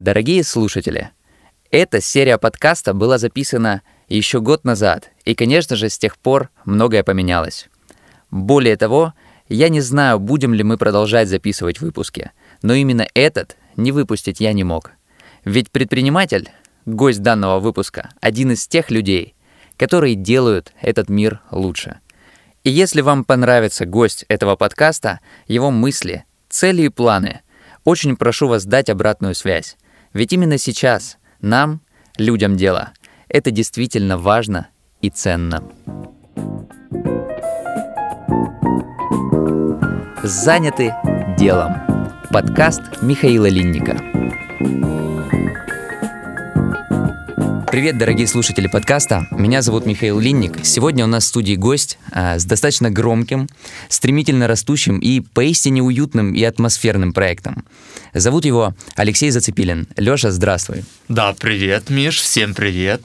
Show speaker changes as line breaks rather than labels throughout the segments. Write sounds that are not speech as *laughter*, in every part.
Дорогие слушатели, эта серия подкаста была записана еще год назад, и, конечно же, с тех пор многое поменялось. Более того, я не знаю, будем ли мы продолжать записывать выпуски, но именно этот не выпустить я не мог. Ведь предприниматель, гость данного выпуска, один из тех людей, которые делают этот мир лучше. И если вам понравится гость этого подкаста, его мысли, цели и планы, очень прошу вас дать обратную связь. Ведь именно сейчас нам, людям дела, это действительно важно и ценно. Заняты делом. Подкаст Михаила Линника. Привет, дорогие слушатели подкаста. Меня зовут Михаил Линник. Сегодня у нас в студии гость а, с достаточно громким, стремительно растущим и поистине уютным и атмосферным проектом. Зовут его Алексей Зацепилин. Леша, здравствуй.
Да, привет, Миш, всем привет.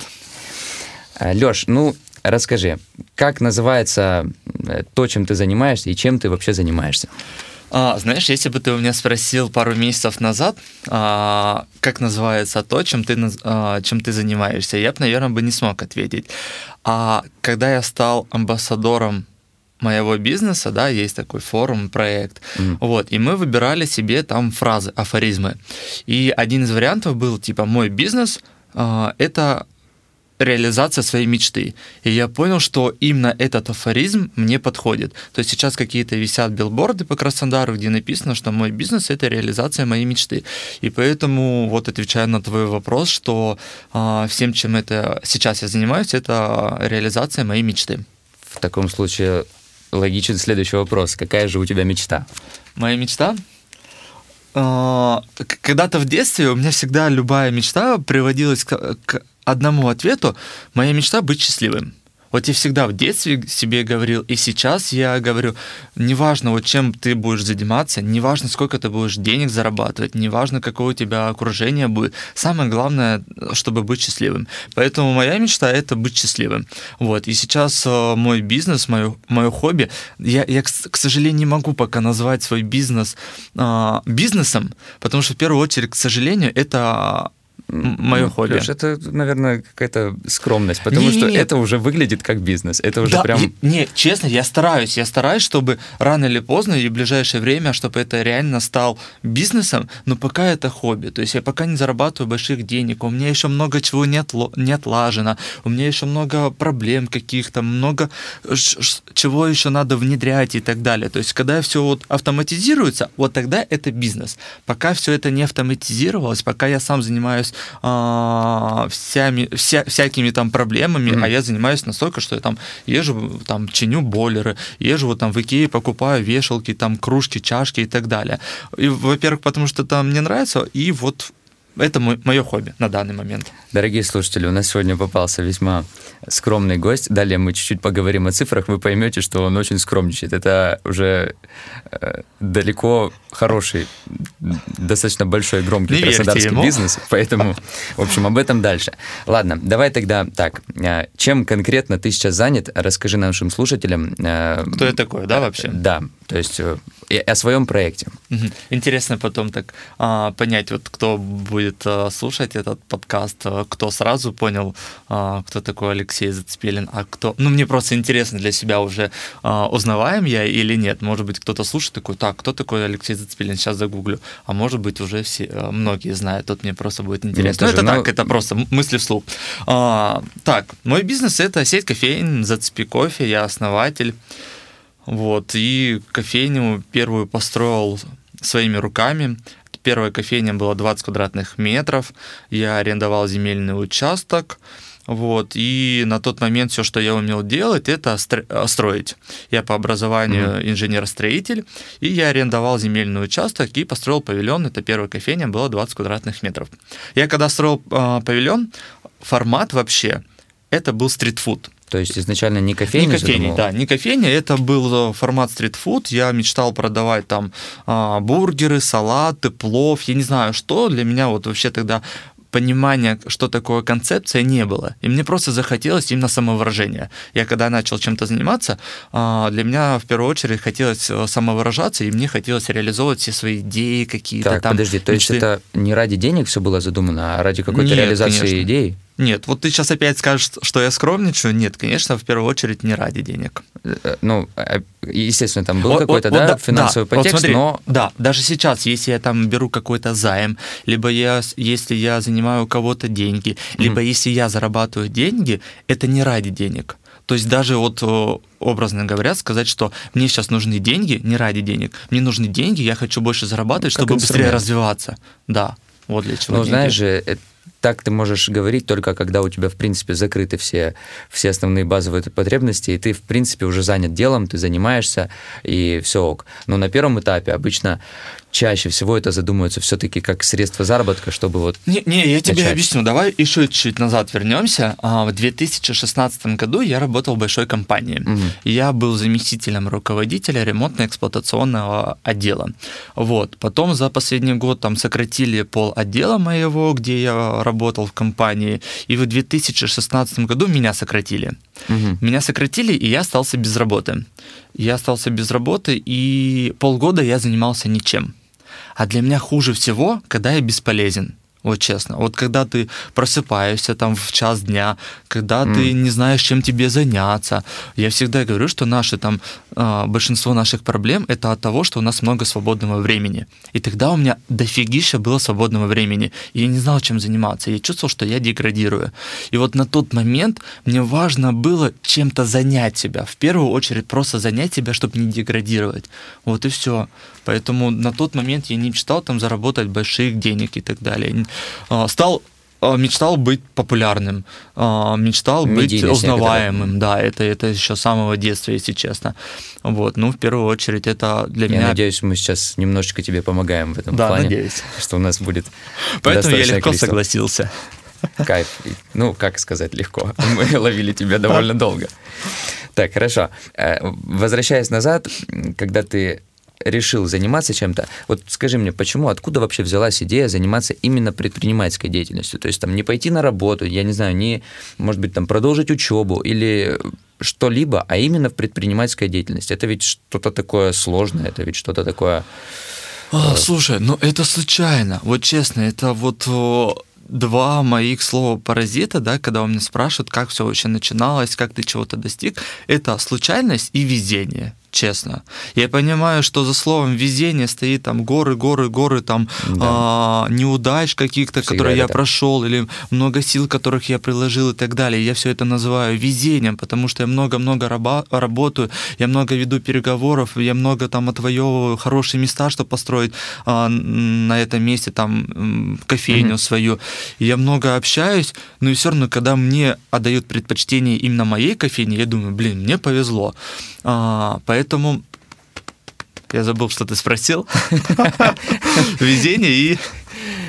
А, Леш, ну расскажи, как называется э, то, чем ты занимаешься и чем ты вообще занимаешься?
А, знаешь, если бы ты у меня спросил пару месяцев назад, а, как называется то, чем ты, а, чем ты занимаешься, я бы, наверное, бы не смог ответить. А когда я стал амбассадором моего бизнеса, да, есть такой форум, проект, mm. вот, и мы выбирали себе там фразы, афоризмы. И один из вариантов был, типа, мой бизнес а, это реализация своей мечты. И я понял, что именно этот афоризм мне подходит. То есть сейчас какие-то висят билборды по Краснодару, где написано, что мой бизнес — это реализация моей мечты. И поэтому, вот отвечая на твой вопрос, что э, всем, чем это сейчас я занимаюсь, это реализация моей мечты.
В таком случае логичен следующий вопрос. Какая же у тебя мечта?
Моя мечта? А, когда-то в детстве у меня всегда любая мечта приводилась к, к одному ответу «моя мечта быть счастливым». Вот я всегда в детстве себе говорил, и сейчас я говорю, неважно, вот чем ты будешь заниматься, неважно, сколько ты будешь денег зарабатывать, неважно, какое у тебя окружение будет, самое главное, чтобы быть счастливым. Поэтому моя мечта — это быть счастливым. Вот, и сейчас э, мой бизнес, мое, мое хобби, я, я, к сожалению, не могу пока назвать свой бизнес э, бизнесом, потому что, в первую очередь, к сожалению, это мое хобби. Леш,
это, наверное, какая-то скромность, потому не, что не, это уже выглядит как бизнес. Это уже
да,
прям...
Я, не, честно, я стараюсь. Я стараюсь, чтобы рано или поздно и в ближайшее время, чтобы это реально стал бизнесом, но пока это хобби. То есть я пока не зарабатываю больших денег, у меня еще много чего не, отло, не отлажено, у меня еще много проблем каких-то, много чего еще надо внедрять и так далее. То есть когда все вот автоматизируется, вот тогда это бизнес. Пока все это не автоматизировалось, пока я сам занимаюсь а, всями, вся, всякими там проблемами, mm-hmm. а я занимаюсь настолько, что я там езжу, там чиню бойлеры, езжу вот там в Икее, покупаю вешалки, там кружки, чашки и так далее. И, во-первых, потому что там мне нравится, и вот это мое хобби на данный момент.
Дорогие слушатели, у нас сегодня попался весьма скромный гость. Далее мы чуть-чуть поговорим о цифрах, вы поймете, что он очень скромничает. Это уже э, далеко хороший, достаточно большой, громкий Не краснодарский бизнес, поэтому, в общем, об этом дальше. Ладно, давай тогда так. Э, чем конкретно ты сейчас занят? Расскажи нашим слушателям.
Э, Кто я такой, да, вообще?
Да, то есть э, о своем проекте.
Интересно потом так а, понять, вот кто будет а, слушать этот подкаст, а, кто сразу понял, а, кто такой Алексей Зацепилин, а кто... Ну, мне просто интересно для себя уже, а, узнаваем я или нет. Может быть, кто-то слушает такой, так, кто такой Алексей Зацепилин, сейчас загуглю. А может быть, уже все, а, многие знают, тут мне просто будет интересно. Мне ну, это но... так, это просто мысли вслух. А, так, мой бизнес — это сеть кофеин «Зацепи кофе», я основатель. Вот, и кофейню первую построил своими руками. Первая кофейня была 20 квадратных метров. Я арендовал земельный участок. Вот, и на тот момент все, что я умел делать, это строить. Я по образованию mm-hmm. инженер-строитель, и я арендовал земельный участок и построил павильон. Это первая кофейня, было 20 квадратных метров. Я когда строил э, павильон, формат вообще, это был стритфуд.
То есть изначально не кофейня?
Не кофейня, да, не кофейня. Это был э, формат стритфуд. Я мечтал продавать там а, бургеры, салаты, плов, я не знаю что. Для меня вот вообще тогда понимания, что такое концепция, не было. И мне просто захотелось именно самовыражения. Я когда начал чем-то заниматься, а, для меня в первую очередь хотелось э, самовыражаться, и мне хотелось реализовывать все свои идеи какие-то.
Так,
там,
подожди, то есть это не ради денег все было задумано, а ради какой-то
Нет,
реализации
конечно.
идей?
Нет, вот ты сейчас опять скажешь, что я скромничаю. Нет, конечно, в первую очередь не ради денег.
Э, Ну, а, естественно, там был
Вот-
какой-то,
вот-
да,
вот
финансовый
да, вот
подтекст,
смотри,
но
Да, даже сейчас, если я там беру какой-то займ, либо я, если я занимаю у кого-то деньги, либо если я зарабатываю деньги, это не ради денег. То есть даже вот образно говоря, сказать, что мне сейчас нужны деньги не ради денег, мне нужны деньги, я хочу больше зарабатывать,
Как
чтобы быстрее развиваться. Да, вот для чего
Ну,
деньги.
знаешь же, э, так ты можешь говорить только когда у тебя, в принципе, закрыты все, все основные базовые потребности, и ты, в принципе, уже занят делом, ты занимаешься, и все ок. Но на первом этапе обычно чаще всего это задумывается все-таки как средство заработка, чтобы вот...
Не, не, я тебе
начать.
объясню. Давай еще чуть-чуть назад вернемся. А, В 2016 году я работал в большой компании.
Мгм.
Я был заместителем руководителя ремонтно-эксплуатационного отдела. Вот. Потом за последний год там сократили пол отдела моего, где я работал в компании. И в 2016 году меня сократили.
Мгм.
Меня сократили, и я остался без работы. Я остался без работы, и полгода я занимался ничем. А для меня хуже всего, когда я бесполезен. Вот честно. Вот когда ты просыпаешься там в час дня, когда ты не знаешь, чем тебе заняться. Я всегда говорю, что наши там, большинство наших проблем это от того, что у нас много свободного времени. И тогда у меня дофигища было свободного времени. И я не знал, чем заниматься. Я чувствовал, что я деградирую. И вот на тот момент мне важно было чем-то занять себя. В первую очередь просто занять себя, чтобы не деградировать. Вот и все. Поэтому на тот момент я не мечтал там заработать больших денег и так далее. А, Стал а, мечтал быть популярным, а, мечтал быть узнаваемым, да, это, это еще с самого детства, если честно. Вот, ну, в первую очередь, это для
Я
меня...
надеюсь, мы сейчас немножечко тебе помогаем в этом
Да,
плане.
надеюсь.
Что у нас будет
Поэтому я легко
количество.
согласился.
Кайф. Ну, как сказать легко. *laughs* Мы ловили тебя довольно долго. Так, хорошо. Э, Возвращаясь назад, когда ты решил заниматься чем-то, вот скажи мне, почему, откуда вообще взялась идея заниматься именно предпринимательской деятельностью? То есть там не пойти на работу, я не знаю, не, может быть, там продолжить учебу или что-либо, а именно в предпринимательской деятельности. Это ведь что-то такое сложное, это ведь что-то такое...
А, слушай, ну это случайно. Вот честно, это вот о, два моих слова паразита, да, когда у меня спрашивают, как все вообще начиналось, как ты чего-то достиг, это случайность и везение. Честно. Я понимаю, что за словом везение стоит там горы, горы, горы, там
Да.
а, неудач каких-то,
Всегда
которые я прошел, или много сил, которых я приложил и так далее. Я все это называю везением, потому что я много-много раба- работаю, я много веду переговоров, я много там отвоевываю хорошие места, чтобы построить а, на этом месте там кофейню
Мгм.
свою. Я много общаюсь, но и все равно, когда мне отдают предпочтение именно моей кофейне, я думаю, блин, мне повезло. А, поэтому я забыл, что ты спросил. *laughs* Везение и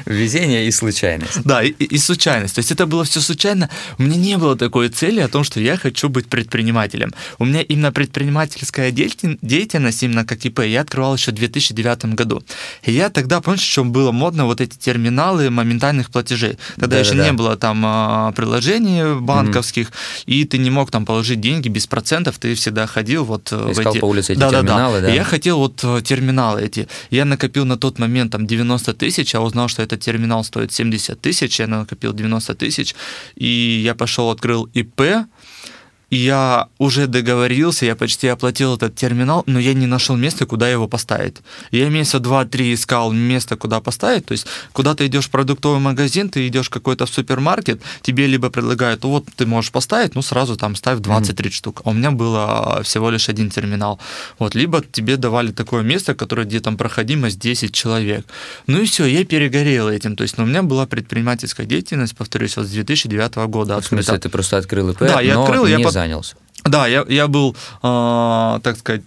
Везение и случайность.
да, и, и- случайность. То есть это было все случайно. У меня не было такой цели о том, что я хочу быть предпринимателем. У меня именно предпринимательская деятель- деятельность, именно как ИП, я открывал еще в 2009 году. И я тогда, помнишь, в чем было модно вот эти терминалы моментальных платежей. Тогда еще
Да-да-да.
не было там а, приложений банковских, и ты не мог там положить деньги без процентов, ты всегда ходил вот э, в
Искал
эти...
по улице эти
Да-да-да.
терминалы, да?
И я хотел вот э, терминалы эти. Я накопил на тот момент там 90 тысяч, я узнал, что этот терминал стоит 70 тысяч, я накопил 90 тысяч, и я пошел, открыл ИП, я уже договорился, я почти оплатил этот терминал, но я не нашел места, куда его поставить. Я месяца два-три искал место, куда поставить. То есть, куда ты идешь в продуктовый магазин, ты идешь в какой-то в супермаркет, тебе либо предлагают, «Ну вот ты можешь поставить, ну сразу там ставь 20-30 штук. А у меня было всего лишь один терминал. Вот, либо тебе давали такое место, которое где там проходимость 10 человек. Ну и все, я перегорел этим. То есть, ну, у меня была предпринимательская деятельность, повторюсь, вот с 2009 года.
В смысле,
открыта.
ты просто открыл ИП,
Да, я открыл, я
не
под-
занялся.
Да, я, я был, э, так сказать,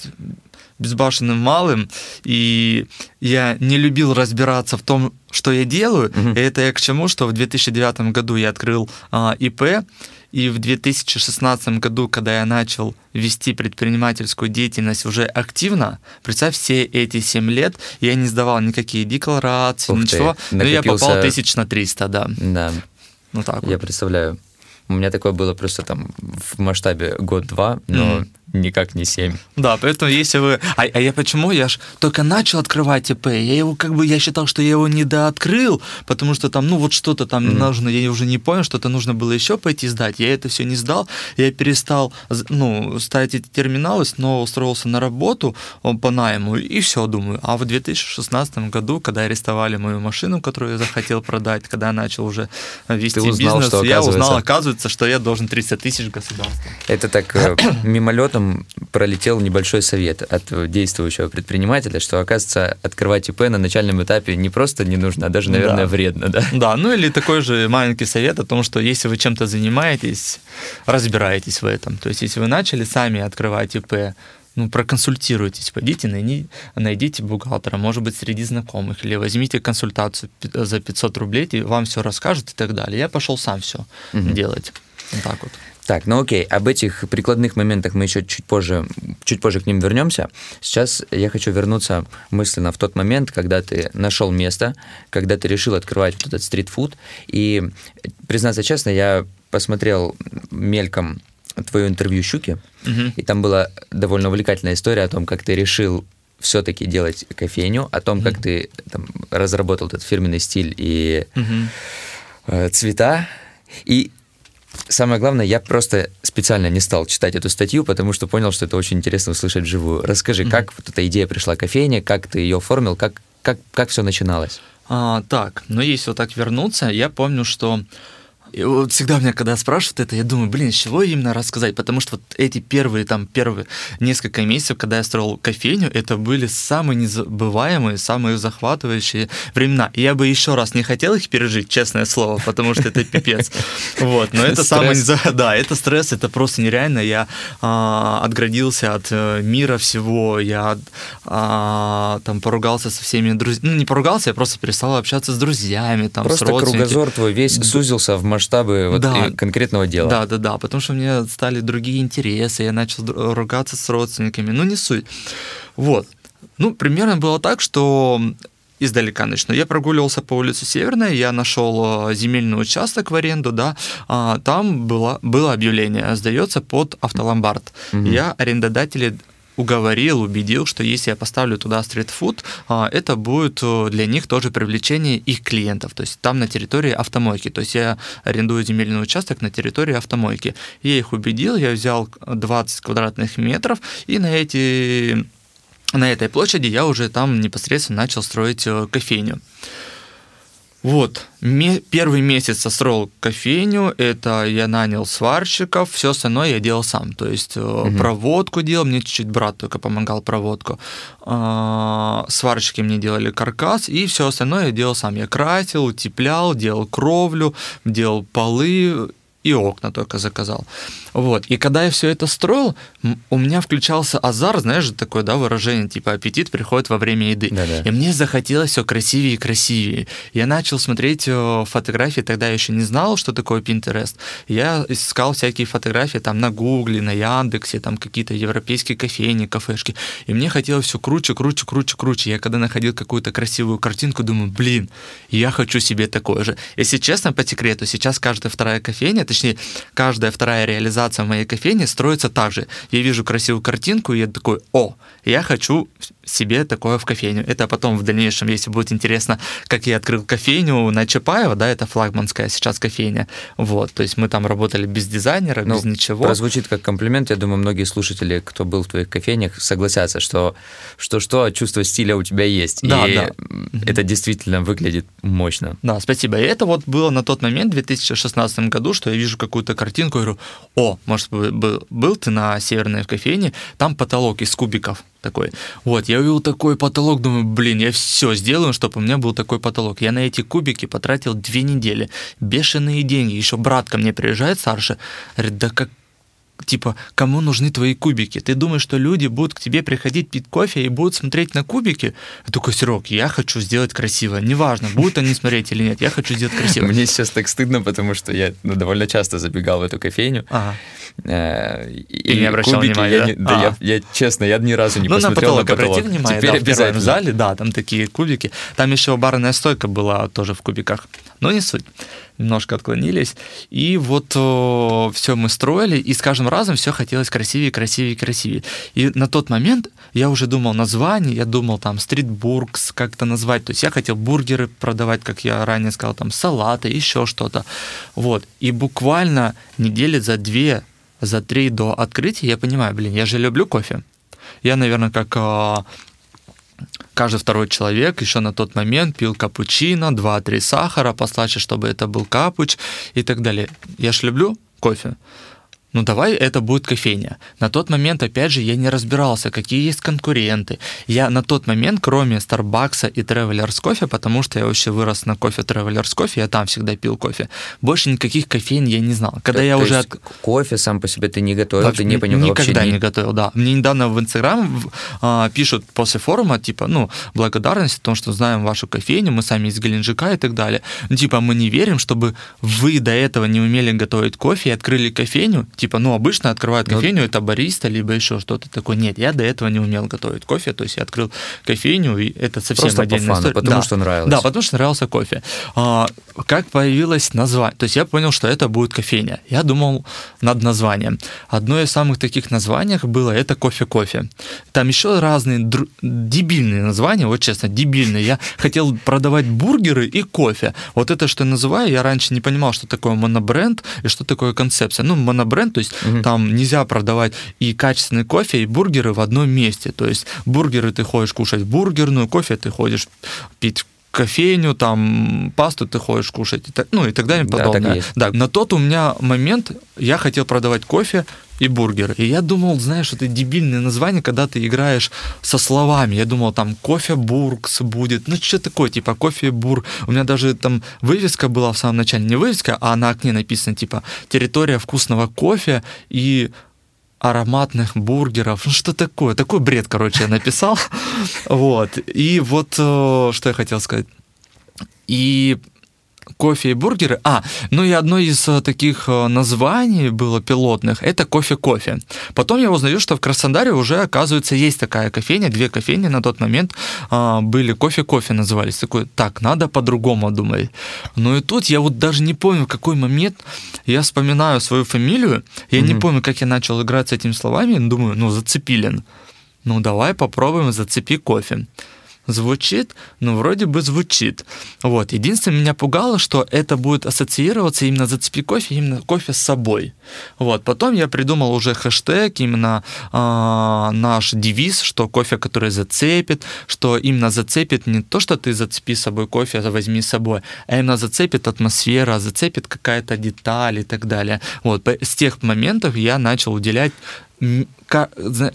безбашенным малым, и я не любил разбираться в том, что я делаю.
Мгм.
И это я к чему, что в 2009 году я открыл э, ИП, И в 2016 году, когда я начал вести предпринимательскую деятельность уже активно, представь, все эти 7 лет я не сдавал никакие декларации,
Ух ты,
ничего, но я попал тысяч на 300, да.
Да,
Ну так вот.
я представляю. У меня такое было просто там в масштабе год-два, но
Мгм.
Никак не семь.
Да, поэтому если вы... А, а я почему? Я ж только начал открывать ИП, я его как бы, я считал, что я его недооткрыл, потому что там, ну вот что-то там
Мгм.
нужно, я уже не понял, что-то нужно было еще пойти сдать, я это все не сдал, я перестал, ну, ставить эти терминалы, снова устроился на работу по найму, и все, думаю. А в 2016 году, когда арестовали мою машину, которую я захотел продать, когда я начал уже вести
узнал,
бизнес,
что,
я узнал,
оказывается-
что я должен 30 тысяч государству.
Это так э, *clears throat* мимолетом пролетел небольшой совет от действующего предпринимателя, что, оказывается, открывать ИП на начальном этапе не просто не нужно, а даже, наверное,
Да.
вредно, да?
Да, ну или такой же маленький совет о том, что если вы чем-то занимаетесь, разбираетесь в этом. То есть если вы начали сами открывать ИП, ну, проконсультируйтесь, пойдите, найди, найдите бухгалтера, может быть, среди знакомых, или возьмите консультацию за 500 рублей, и вам все расскажут и так далее. Я пошел сам все
Мгм.
делать. Вот так вот.
Так, ну окей, об этих прикладных моментах мы еще чуть позже, чуть позже к ним вернемся. Сейчас я хочу вернуться мысленно в тот момент, когда ты нашел место, когда ты решил открывать вот этот стритфуд. И, признаться честно, я посмотрел мельком твое интервью «Щуки»,
Мгм.
и там была довольно увлекательная история о том, как ты решил все-таки делать кофейню, о том, как ты там, разработал этот фирменный стиль и
Мгм.
э, цвета. И самое главное, я просто специально не стал читать эту статью, потому что понял, что это очень интересно услышать вживую. Расскажи,
Мгм.
как вот эта идея пришла кофейня, как ты ее оформил, как, как, как все начиналось?
А, так, но если вот так вернуться, я помню, что и вот всегда меня, когда спрашивают это, я думаю, блин, с чего именно рассказать? Потому что вот эти первые, там, первые несколько месяцев, когда я строил кофейню, это были самые незабываемые, самые захватывающие времена. И я бы еще раз не хотел их пережить, честное слово, потому что это пипец. Вот, но это самое... Да, это стресс, это просто нереально. Я а, отградился от э, мира всего, я а, там поругался со всеми друзьями. Ну, не поругался, я просто перестал общаться с друзьями, там,
Просто кругозор твой весь сузился в масштабы вот
Да.
конкретного дела.
Да, да, да, потому что у меня стали другие интересы, я начал ругаться с родственниками, ну не суть. Вот. Ну, примерно было так, что издалека начну. Я прогуливался по улице Северной, я нашел э, земельный участок в аренду, да, а, там было, было объявление, сдается под автоломбард.
Мгм.
Я арендодателей уговорил, убедил, что если я поставлю туда стритфуд, а, это будет э, для них тоже привлечение их клиентов. То есть там на территории автомойки. То есть я арендую земельный участок на территории автомойки. Я их убедил, я взял 20 квадратных метров, и на эти на этой площади я уже там непосредственно начал строить э, кофейню. Вот, ме- первый месяц я строил кофейню, это я нанял сварщиков, все остальное я делал сам. То есть
Мгм.
проводку делал, мне чуть-чуть брат только помогал проводку. А, сварщики мне делали каркас, и все остальное я делал сам. Я красил, утеплял, делал кровлю, делал полы и окна только заказал. Вот. И когда я все это строил, у меня включался азар, знаешь такое, да, выражение, типа аппетит приходит во время еды.
Да-да.
И мне захотелось все красивее и красивее. Я начал смотреть э, фотографии, тогда я еще не знал, что такое Pinterest. Я искал всякие фотографии там на Гугле, на Яндексе, там какие-то европейские кофейни, кафешки. И мне хотелось все круче, круче, круче, круче. Я когда находил какую-то красивую картинку, думаю, блин, я хочу себе такое же. Если честно, по секрету, сейчас каждая вторая кофейня, точнее, каждая вторая реализация в моей кофейне строится так же. Я вижу красивую картинку, и я такой, о, я хочу себе такое в кофейню. Это потом в дальнейшем, если будет интересно, как я открыл кофейню на Чапаева, да, это флагманская сейчас кофейня. Вот, то есть мы там работали без дизайнера,
Ну,
без ничего.
Прозвучит как комплимент. Я думаю, многие слушатели, кто был в твоих кофейнях, согласятся, что что-что, чувство стиля у тебя есть.
Да,
и
да.
это действительно выглядит мощно.
Да, спасибо. И это вот было на тот момент, в 2016 году, что я вижу какую-то картинку говорю, о, может, бы- был, был ты на северной кофейне, там потолок из кубиков такой. Вот, я увидел такой потолок, думаю, блин, я все сделаю, чтобы у меня был такой потолок. Я на эти кубики потратил две недели. Бешеные деньги. Еще брат ко мне приезжает старше, говорит, да как типа, кому нужны твои кубики? Ты думаешь, что люди будут к тебе приходить пить кофе и будут смотреть на кубики? Я такой, Серег, я хочу сделать красиво. Неважно, будут они смотреть или нет, я хочу сделать красиво.
Мне сейчас так стыдно, потому что я ну, довольно часто забегал в эту кофейню.
Ага.
Э,
И не обращал
кубики
внимания,
я
да?
не- да,
А.
я, я, честно, я ни разу не
ну, на
посмотрел
потолок,
на потолок.
обрати внимание,
Теперь
да, в первом
обязательно.
зале, да, там такие кубики. Там еще барная стойка была тоже в кубиках. Но не суть. Немножко отклонились. И вот все мы строили, и с каждым разом все хотелось красивее, красивее, красивее. И на тот момент я уже думал название, я думал там стритбургс как-то назвать. То есть я хотел бургеры продавать, как я ранее сказал, там салаты, еще что-то. Вот. И буквально недели за две, за три до открытия я понимаю, блин, я же люблю кофе. Я, наверное, как а, каждый второй человек еще на тот момент пил капучино, 2-3 сахара, послаще, чтобы это был капуч и так далее. Я ж люблю кофе. Ну давай это будет кофейня. На тот момент, опять же, я не разбирался, какие есть конкуренты. Я на тот момент, кроме Старбакса и Travelers кофе, потому что я вообще вырос на кофе Travelers кофе, я там всегда пил кофе, больше никаких кофеин я не знал. Когда
То-
я
то
уже
есть
от-
кофе сам по себе ты не готовил,
Вообще
ты не
ни-
понимал
Никогда
вообще
не готовил, да. Мне недавно в Инстаграм а, пишут после форума, типа, ну, благодарность о том, что знаем вашу кофейню, мы сами из Геленджика и так далее. Ну, типа, мы не верим, чтобы вы до этого не умели готовить кофе и открыли кофейню. Типа, ну, обычно открывают
Ну,
кофейню, это бариста, либо еще что-то такое. Нет, я до этого не умел готовить кофе, то есть я открыл кофейню, и это совсем
Просто по
отдельная
фану,
история.
потому
Да.
что нравилось.
Да, потому что нравился кофе. А, как появилось название? То есть я понял, что это будет кофейня. Я думал над названием. Одно из самых таких названий было это кофе-кофе. Там еще разные дру- дебильные названия, вот честно, дебильные. Я хотел продавать бургеры и кофе. Вот это, что я называю, я раньше не понимал, что такое монобренд и что такое концепция. Ну, монобренд, то есть
Мгм.
там нельзя продавать и качественный кофе, и бургеры в одном месте. То есть бургеры ты ходишь кушать бургерную, кофе ты ходишь пить кофейню, там пасту ты ходишь кушать, ну и так далее и
Да, так и
подобное.
есть.
Да, на тот у меня момент я хотел продавать кофе и бургеры. И я думал, знаешь, это дебильное название, когда ты играешь со словами. Я думал, там кофе бургс будет. Ну, что такое, типа кофе бур. У меня даже там вывеска была в самом начале. Не вывеска, а на окне написано, типа, территория вкусного кофе и ароматных бургеров. Ну, что такое? Такой бред, короче, я написал. *laughs* Вот. И вот э, что я хотел сказать. И кофе и бургеры. А, ну и одно из э, таких э, названий было пилотных, это кофе-кофе. Потом я узнаю, что в Краснодаре уже, оказывается, есть такая кофейня, две кофейни на тот момент а, были кофе-кофе назывались. Такой, так, надо по-другому думать. Ну и тут я вот даже не помню, в какой момент я вспоминаю свою фамилию, я не
Мгм.
помню, как я начал играть с этими словами, думаю, ну, Зацепилин. Ну, давай попробуем «Зацепи кофе». Звучит, ну, вроде бы звучит. Вот. Единственное, меня пугало, что это будет ассоциироваться именно «Зацепи кофе», именно кофе с собой. Вот. Потом я придумал уже хэштег, именно а, наш девиз, что кофе, который зацепит, что именно зацепит не то, что ты зацепи с собой кофе, а возьми с собой, а именно зацепит атмосфера, зацепит какая-то деталь и так далее. Вот. С тех моментов я начал уделять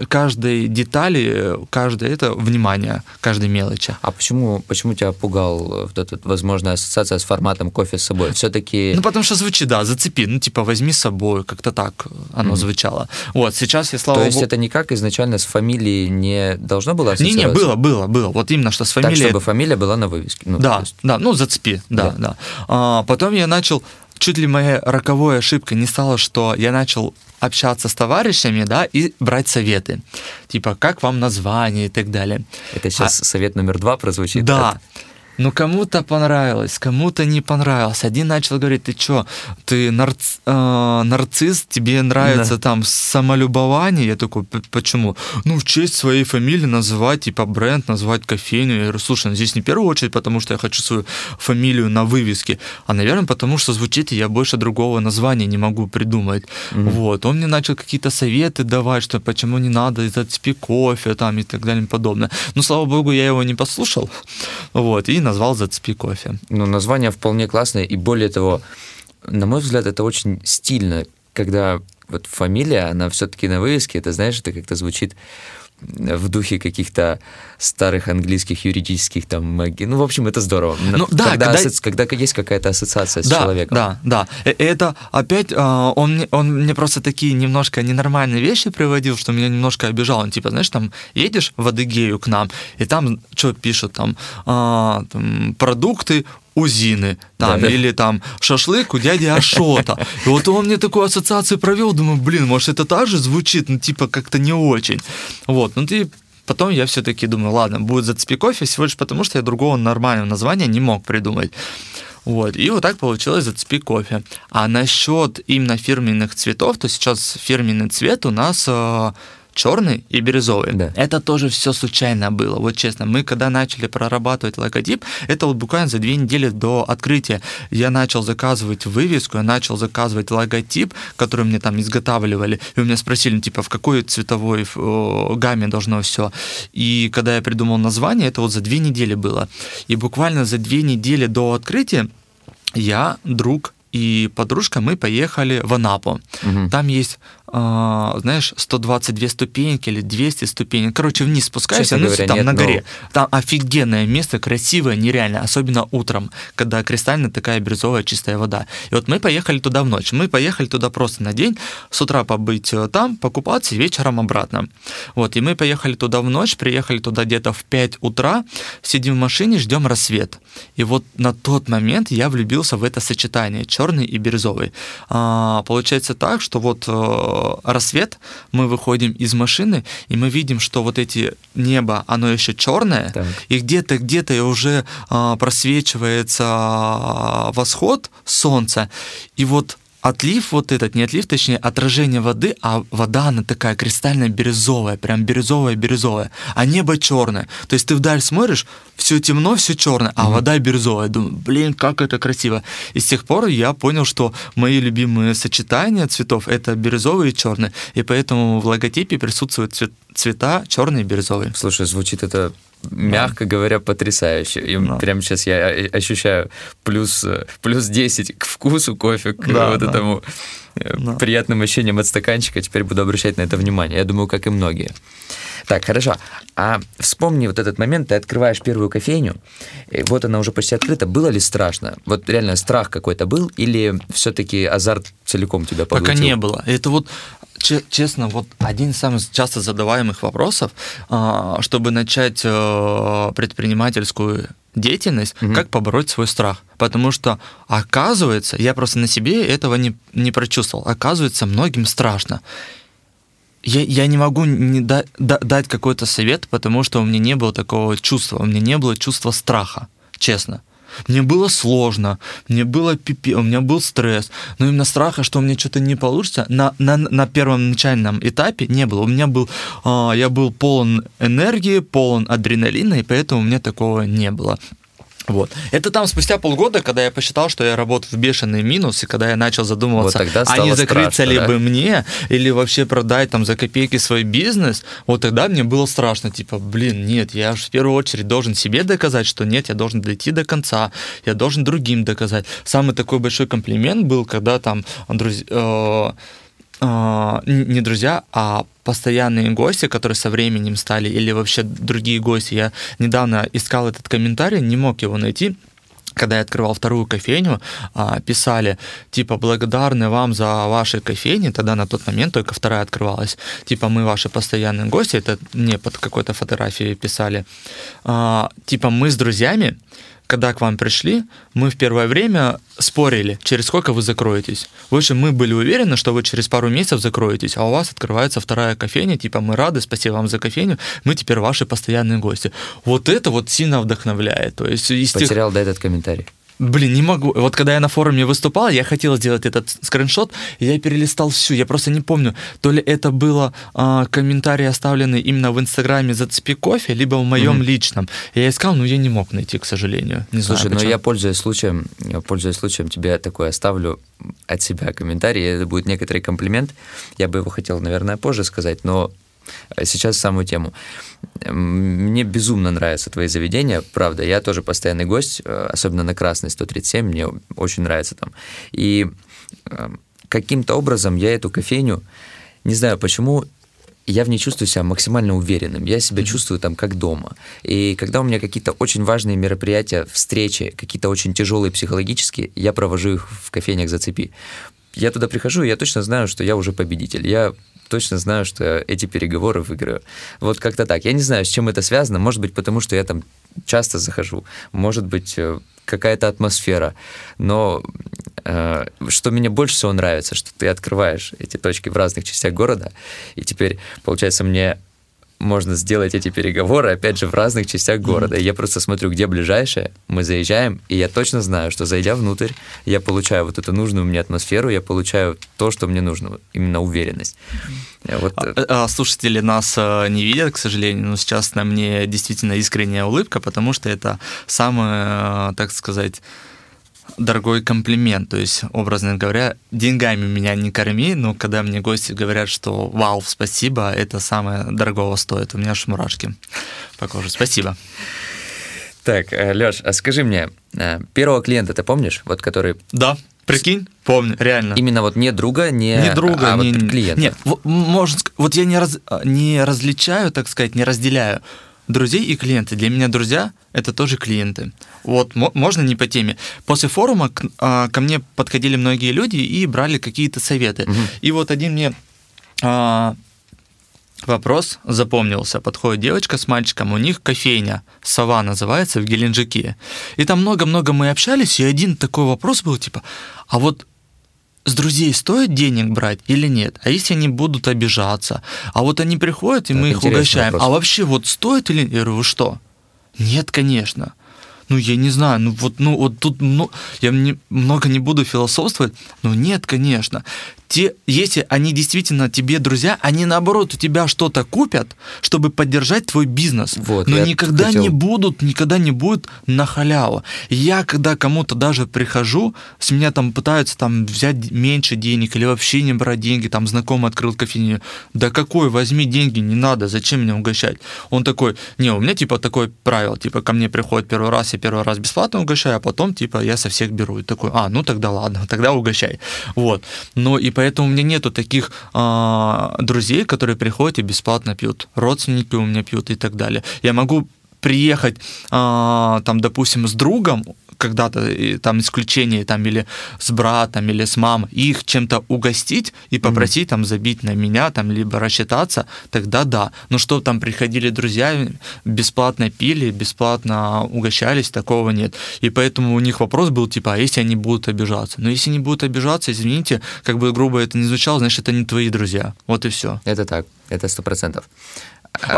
каждой детали, каждое это внимание, каждой мелочи.
А почему, почему тебя пугал вот эта возможная ассоциация с форматом кофе с собой? Все-таки
Ну, потому что звучит, да, зацепи, ну, типа, возьми с собой, как-то так оно
Мгм.
звучало. Вот, сейчас я, слава
То есть
богу...
это никак изначально с фамилией не должно было
Не-не, было, было, было. Вот именно, что с
Так,
фамилией...
чтобы фамилия была на вывеске. Ну,
да,
есть-
да, ну, зацепи, да,
Да.
да. А, потом я начал, чуть ли моя роковой ошибкой не стала, что я начал общаться с товарищами, да, и брать советы. Типа, как вам название и так далее.
Это сейчас совет номер два прозвучит.
А Да. Ну, кому-то понравилось, кому-то не понравилось. Один начал говорить, ты что, ты нарц- э, нарцисс, тебе нравится там самолюбование? Я такой, «П- почему? Ну, в честь своей фамилии называть, типа, бренд, назвать кофейню. Я говорю, слушай, ну, здесь не в первую очередь, потому что я хочу свою фамилию на вывеске, а, наверное, потому что звучит, и я больше другого названия не могу придумать. Вот. Он мне начал какие-то советы давать, что почему не надо зацепи кофе там и так далее и подобное. Ну, слава богу, я его не послушал. Вот. И назвал зацепи кофе.
Ну, название вполне классное, и более того, на мой взгляд, это очень стильно, когда вот фамилия, она все-таки на вывеске, это, знаешь, это как-то звучит в духе каких-то старых английских юридических там. Ну, в общем, это здорово.
Ну, да,
когда,
когда...
асоци... когда есть какая-то ассоциация с
да,
человеком.
Да, да. Э, это опять, а, он, он мне просто такие немножко ненормальные вещи приводил, что меня немножко обижал. Он типа, знаешь, там едешь в Адыгею к нам, и там что пишут, там, а, там продукты Узины, там,
Да-да.
или там шашлык у дяди Ашота. И вот он мне такую ассоциацию провел, думаю, блин, может это так же звучит, ну типа как-то не очень. Вот, ну ты Потом я все-таки думаю, ладно, будет зацепи кофе, всего лишь потому, что я другого нормального названия не мог придумать. Вот, и вот так получилось зацепи кофе. А насчет именно фирменных цветов, то сейчас фирменный цвет у нас черный и бирюзовый.
Да.
Это тоже все случайно было, вот честно. Мы когда начали прорабатывать логотип, это вот буквально за две недели до открытия я начал заказывать вывеску, я начал заказывать логотип, который мне там изготавливали, и у меня спросили, ну, типа, в какой цветовой гамме должно все. И когда я придумал название, это вот за две недели было. И буквально за две недели до открытия я, друг и подружка, мы поехали в Анапу.
Мгм.
Там есть, знаешь, 122 ступеньки или 200 ступенек. Короче, вниз спускаешься, ну,
говоря,
там
нет,
на
но-
горе. Там офигенное место, красивое, нереально, особенно утром, когда кристально такая бирюзовая чистая вода. И вот мы поехали туда в ночь. Мы поехали туда просто на день, с утра побыть э, там, покупаться и вечером обратно. Вот, и мы поехали туда в ночь, приехали туда где-то в 5 утра, сидим в машине, ждем рассвет. И вот на тот момент я влюбился в это сочетание, черный и бирюзовый. А, получается так, что вот э, рассвет, мы выходим из машины, и мы видим, что вот эти небо, оно еще черное,
Так.
и где-то, где-то уже а, просвечивается а, восход солнца, и вот отлив вот этот, не отлив, точнее, отражение воды, а вода, она такая кристально бирюзовая, прям бирюзовая-бирюзовая, а небо черное. То есть ты вдаль смотришь, все темно, все черное, а вода бирюзовая. Думаю, блин, как это красиво. И с тех пор я понял, что мои любимые сочетания цветов это бирюзовый и черный, и поэтому в логотипе присутствуют цвет- цвета черный и бирюзовый.
Слушай, звучит это, мягко говоря, потрясающе. И
Да.
прямо сейчас я о- ощущаю плюс, э, плюс 10 к вкусу кофе, к
Да,
вот
да.
этому э,
Да.
приятным ощущениям от стаканчика. Теперь буду обращать на это внимание. Я думаю, как и многие. Так, хорошо. А вспомни вот этот момент, ты открываешь первую кофейню, и вот она уже почти открыта. Было ли страшно? Вот реально страх какой-то был? Или все-таки азарт целиком тебя поглотил?
Пока не было. Это вот, честно, вот один из самых часто задаваемых вопросов, а, чтобы начать э, предпринимательскую деятельность,
Мгм.
как побороть свой страх. Потому что, оказывается, я просто на себе этого не, не прочувствовал, оказывается, многим страшно. Я, я не могу не да- да- дать какой-то совет, потому что у меня не было такого чувства, у меня не было чувства страха, честно. Мне было сложно, мне было пипи, у меня был стресс, но именно страха, что у меня что-то не получится, на, на, на первом начальном этапе не было. У меня был, а, я был полон энергии, полон адреналина, и поэтому у меня такого не было. Вот. Это там спустя полгода, когда я посчитал, что я работаю в бешеный минус, и когда я начал задумываться,
Вот тогда
а не закрыться
страшно,
ли
да?
бы мне, или вообще продать там за копейки свой бизнес, вот тогда мне было страшно, типа, блин, нет, я же в первую очередь должен себе доказать, что нет, я должен дойти до конца, я должен другим доказать. Самый такой большой комплимент был, когда там друзья, э, не друзья, а постоянные гости, которые со временем стали, или вообще другие гости. Я недавно искал этот комментарий, не мог его найти. Когда я открывал вторую кофейню, а, писали, типа, благодарны вам за ваши кофейни, тогда на тот момент только вторая открывалась, типа, мы ваши постоянные гости, это мне под какой-то фотографией писали, А, типа, мы с друзьями, когда к вам пришли, мы в первое время спорили, через сколько вы закроетесь. В общем, мы были уверены, что вы через пару месяцев закроетесь, а у вас открывается вторая кофейня, типа, мы рады, спасибо вам за кофейню, мы теперь ваши постоянные гости. Вот это вот сильно вдохновляет. То есть из тех
Потерял, да, этот комментарий.
Блин, не могу. Вот когда я на форуме выступал, я хотел сделать этот скриншот, я перелистал всю. Я просто не помню, то ли это было а, комментарий, оставленный именно в Инстаграме «Зацепи кофе», либо в моем
Мгм.
личном. Я искал, но я не мог найти, к сожалению. Не
Слушай,
знаю,
но я пользуясь случаем, я пользуясь случаем, тебе такой оставлю от себя комментарий. Это будет некоторый комплимент. Я бы его хотел, наверное, позже сказать, но сейчас самую тему. Мне безумно нравятся твои заведения, правда. Я тоже постоянный гость, э, особенно на Красной 137, мне очень нравится там. И э, каким-то образом я эту кофейню, не знаю почему, я в ней чувствую себя максимально уверенным. Я себя mm-hmm. чувствую там как дома. И когда у меня какие-то очень важные мероприятия, встречи, какие-то очень тяжелые психологические, я провожу их в кофейнях «Зацепи». Я туда прихожу, и я точно знаю, что я уже победитель. Я точно знаю, что эти переговоры выиграю. Вот как-то так. Я не знаю, с чем это связано. Может быть, потому что я там часто захожу. Может быть, э, какая-то атмосфера. Но э, что мне больше всего нравится, что ты открываешь эти точки в разных частях города, и теперь, получается, мне можно сделать эти переговоры, опять же, в разных частях города. И я просто смотрю, где ближайшее, мы заезжаем, и я точно знаю, что зайдя внутрь, я получаю вот эту нужную мне атмосферу, я получаю то, что мне нужно, именно уверенность.
Вот. А, э, а, слушатели нас э, не видят, к сожалению, но сейчас на мне действительно искренняя улыбка, потому что это самое, э, так сказать, дорогой комплимент. То есть, образно говоря, деньгами меня не корми, но когда мне гости говорят, что вау, спасибо, это самое дорогого стоит. У меня аж мурашки по коже. Спасибо.
Так, э, Лёш, а скажи мне, э, первого клиента ты помнишь, вот который...
Да, Прикинь, помню, реально.
Именно вот не друга, не,
не друга,
а
не,
вот клиента.
Нет, можно, вот я не, раз, не различаю, так сказать, не разделяю друзей и клиенты. Для меня друзья — это тоже клиенты. Вот, можно не по теме. После форума к, а, ко мне подходили многие люди и брали какие-то советы. Угу. И вот один мне а, вопрос запомнился. Подходит девочка с мальчиком, у них кофейня, «Сова» называется, в Геленджике. И там много-много мы общались, и один такой вопрос был, типа, а вот с друзей стоит денег брать или нет? А если они будут обижаться? А вот они приходят, и Это мы их угощаем. Вопрос. А вообще вот стоит или нет? Я говорю, вы что? Нет, конечно. Ну, я не знаю, ну вот, ну вот тут ну, я не, много не буду философствовать, но нет, конечно те, если они действительно тебе друзья, они наоборот у тебя что-то купят, чтобы поддержать твой бизнес. Вот, Но никогда хотел... не будут, никогда не будет на халяву. Я когда кому-то даже прихожу, с меня там пытаются там взять меньше денег или вообще не брать деньги, там знакомый открыл кофейню. Да какой, возьми деньги, не надо, зачем меня угощать? Он такой, не, у меня типа такое правило, типа ко мне приходит первый раз, я первый раз бесплатно угощаю, а потом типа я со всех беру. И такой, а, ну тогда ладно, *laughs* тогда угощай. Вот. Но и поэтому у меня нету таких э, друзей, которые приходят и бесплатно пьют. Родственники у меня пьют и так далее. Я могу приехать, э, там, допустим, с другом, когда-то там исключение там или с братом или с мамой их чем-то угостить и попросить mm-hmm. там забить на меня там либо рассчитаться тогда да. Но что там приходили друзья бесплатно пили бесплатно угощались такого нет. И поэтому у них вопрос был типа а если они будут обижаться? Но если не будут обижаться извините как бы грубо это не звучало значит это не твои друзья. Вот и все
это так. Это сто процентов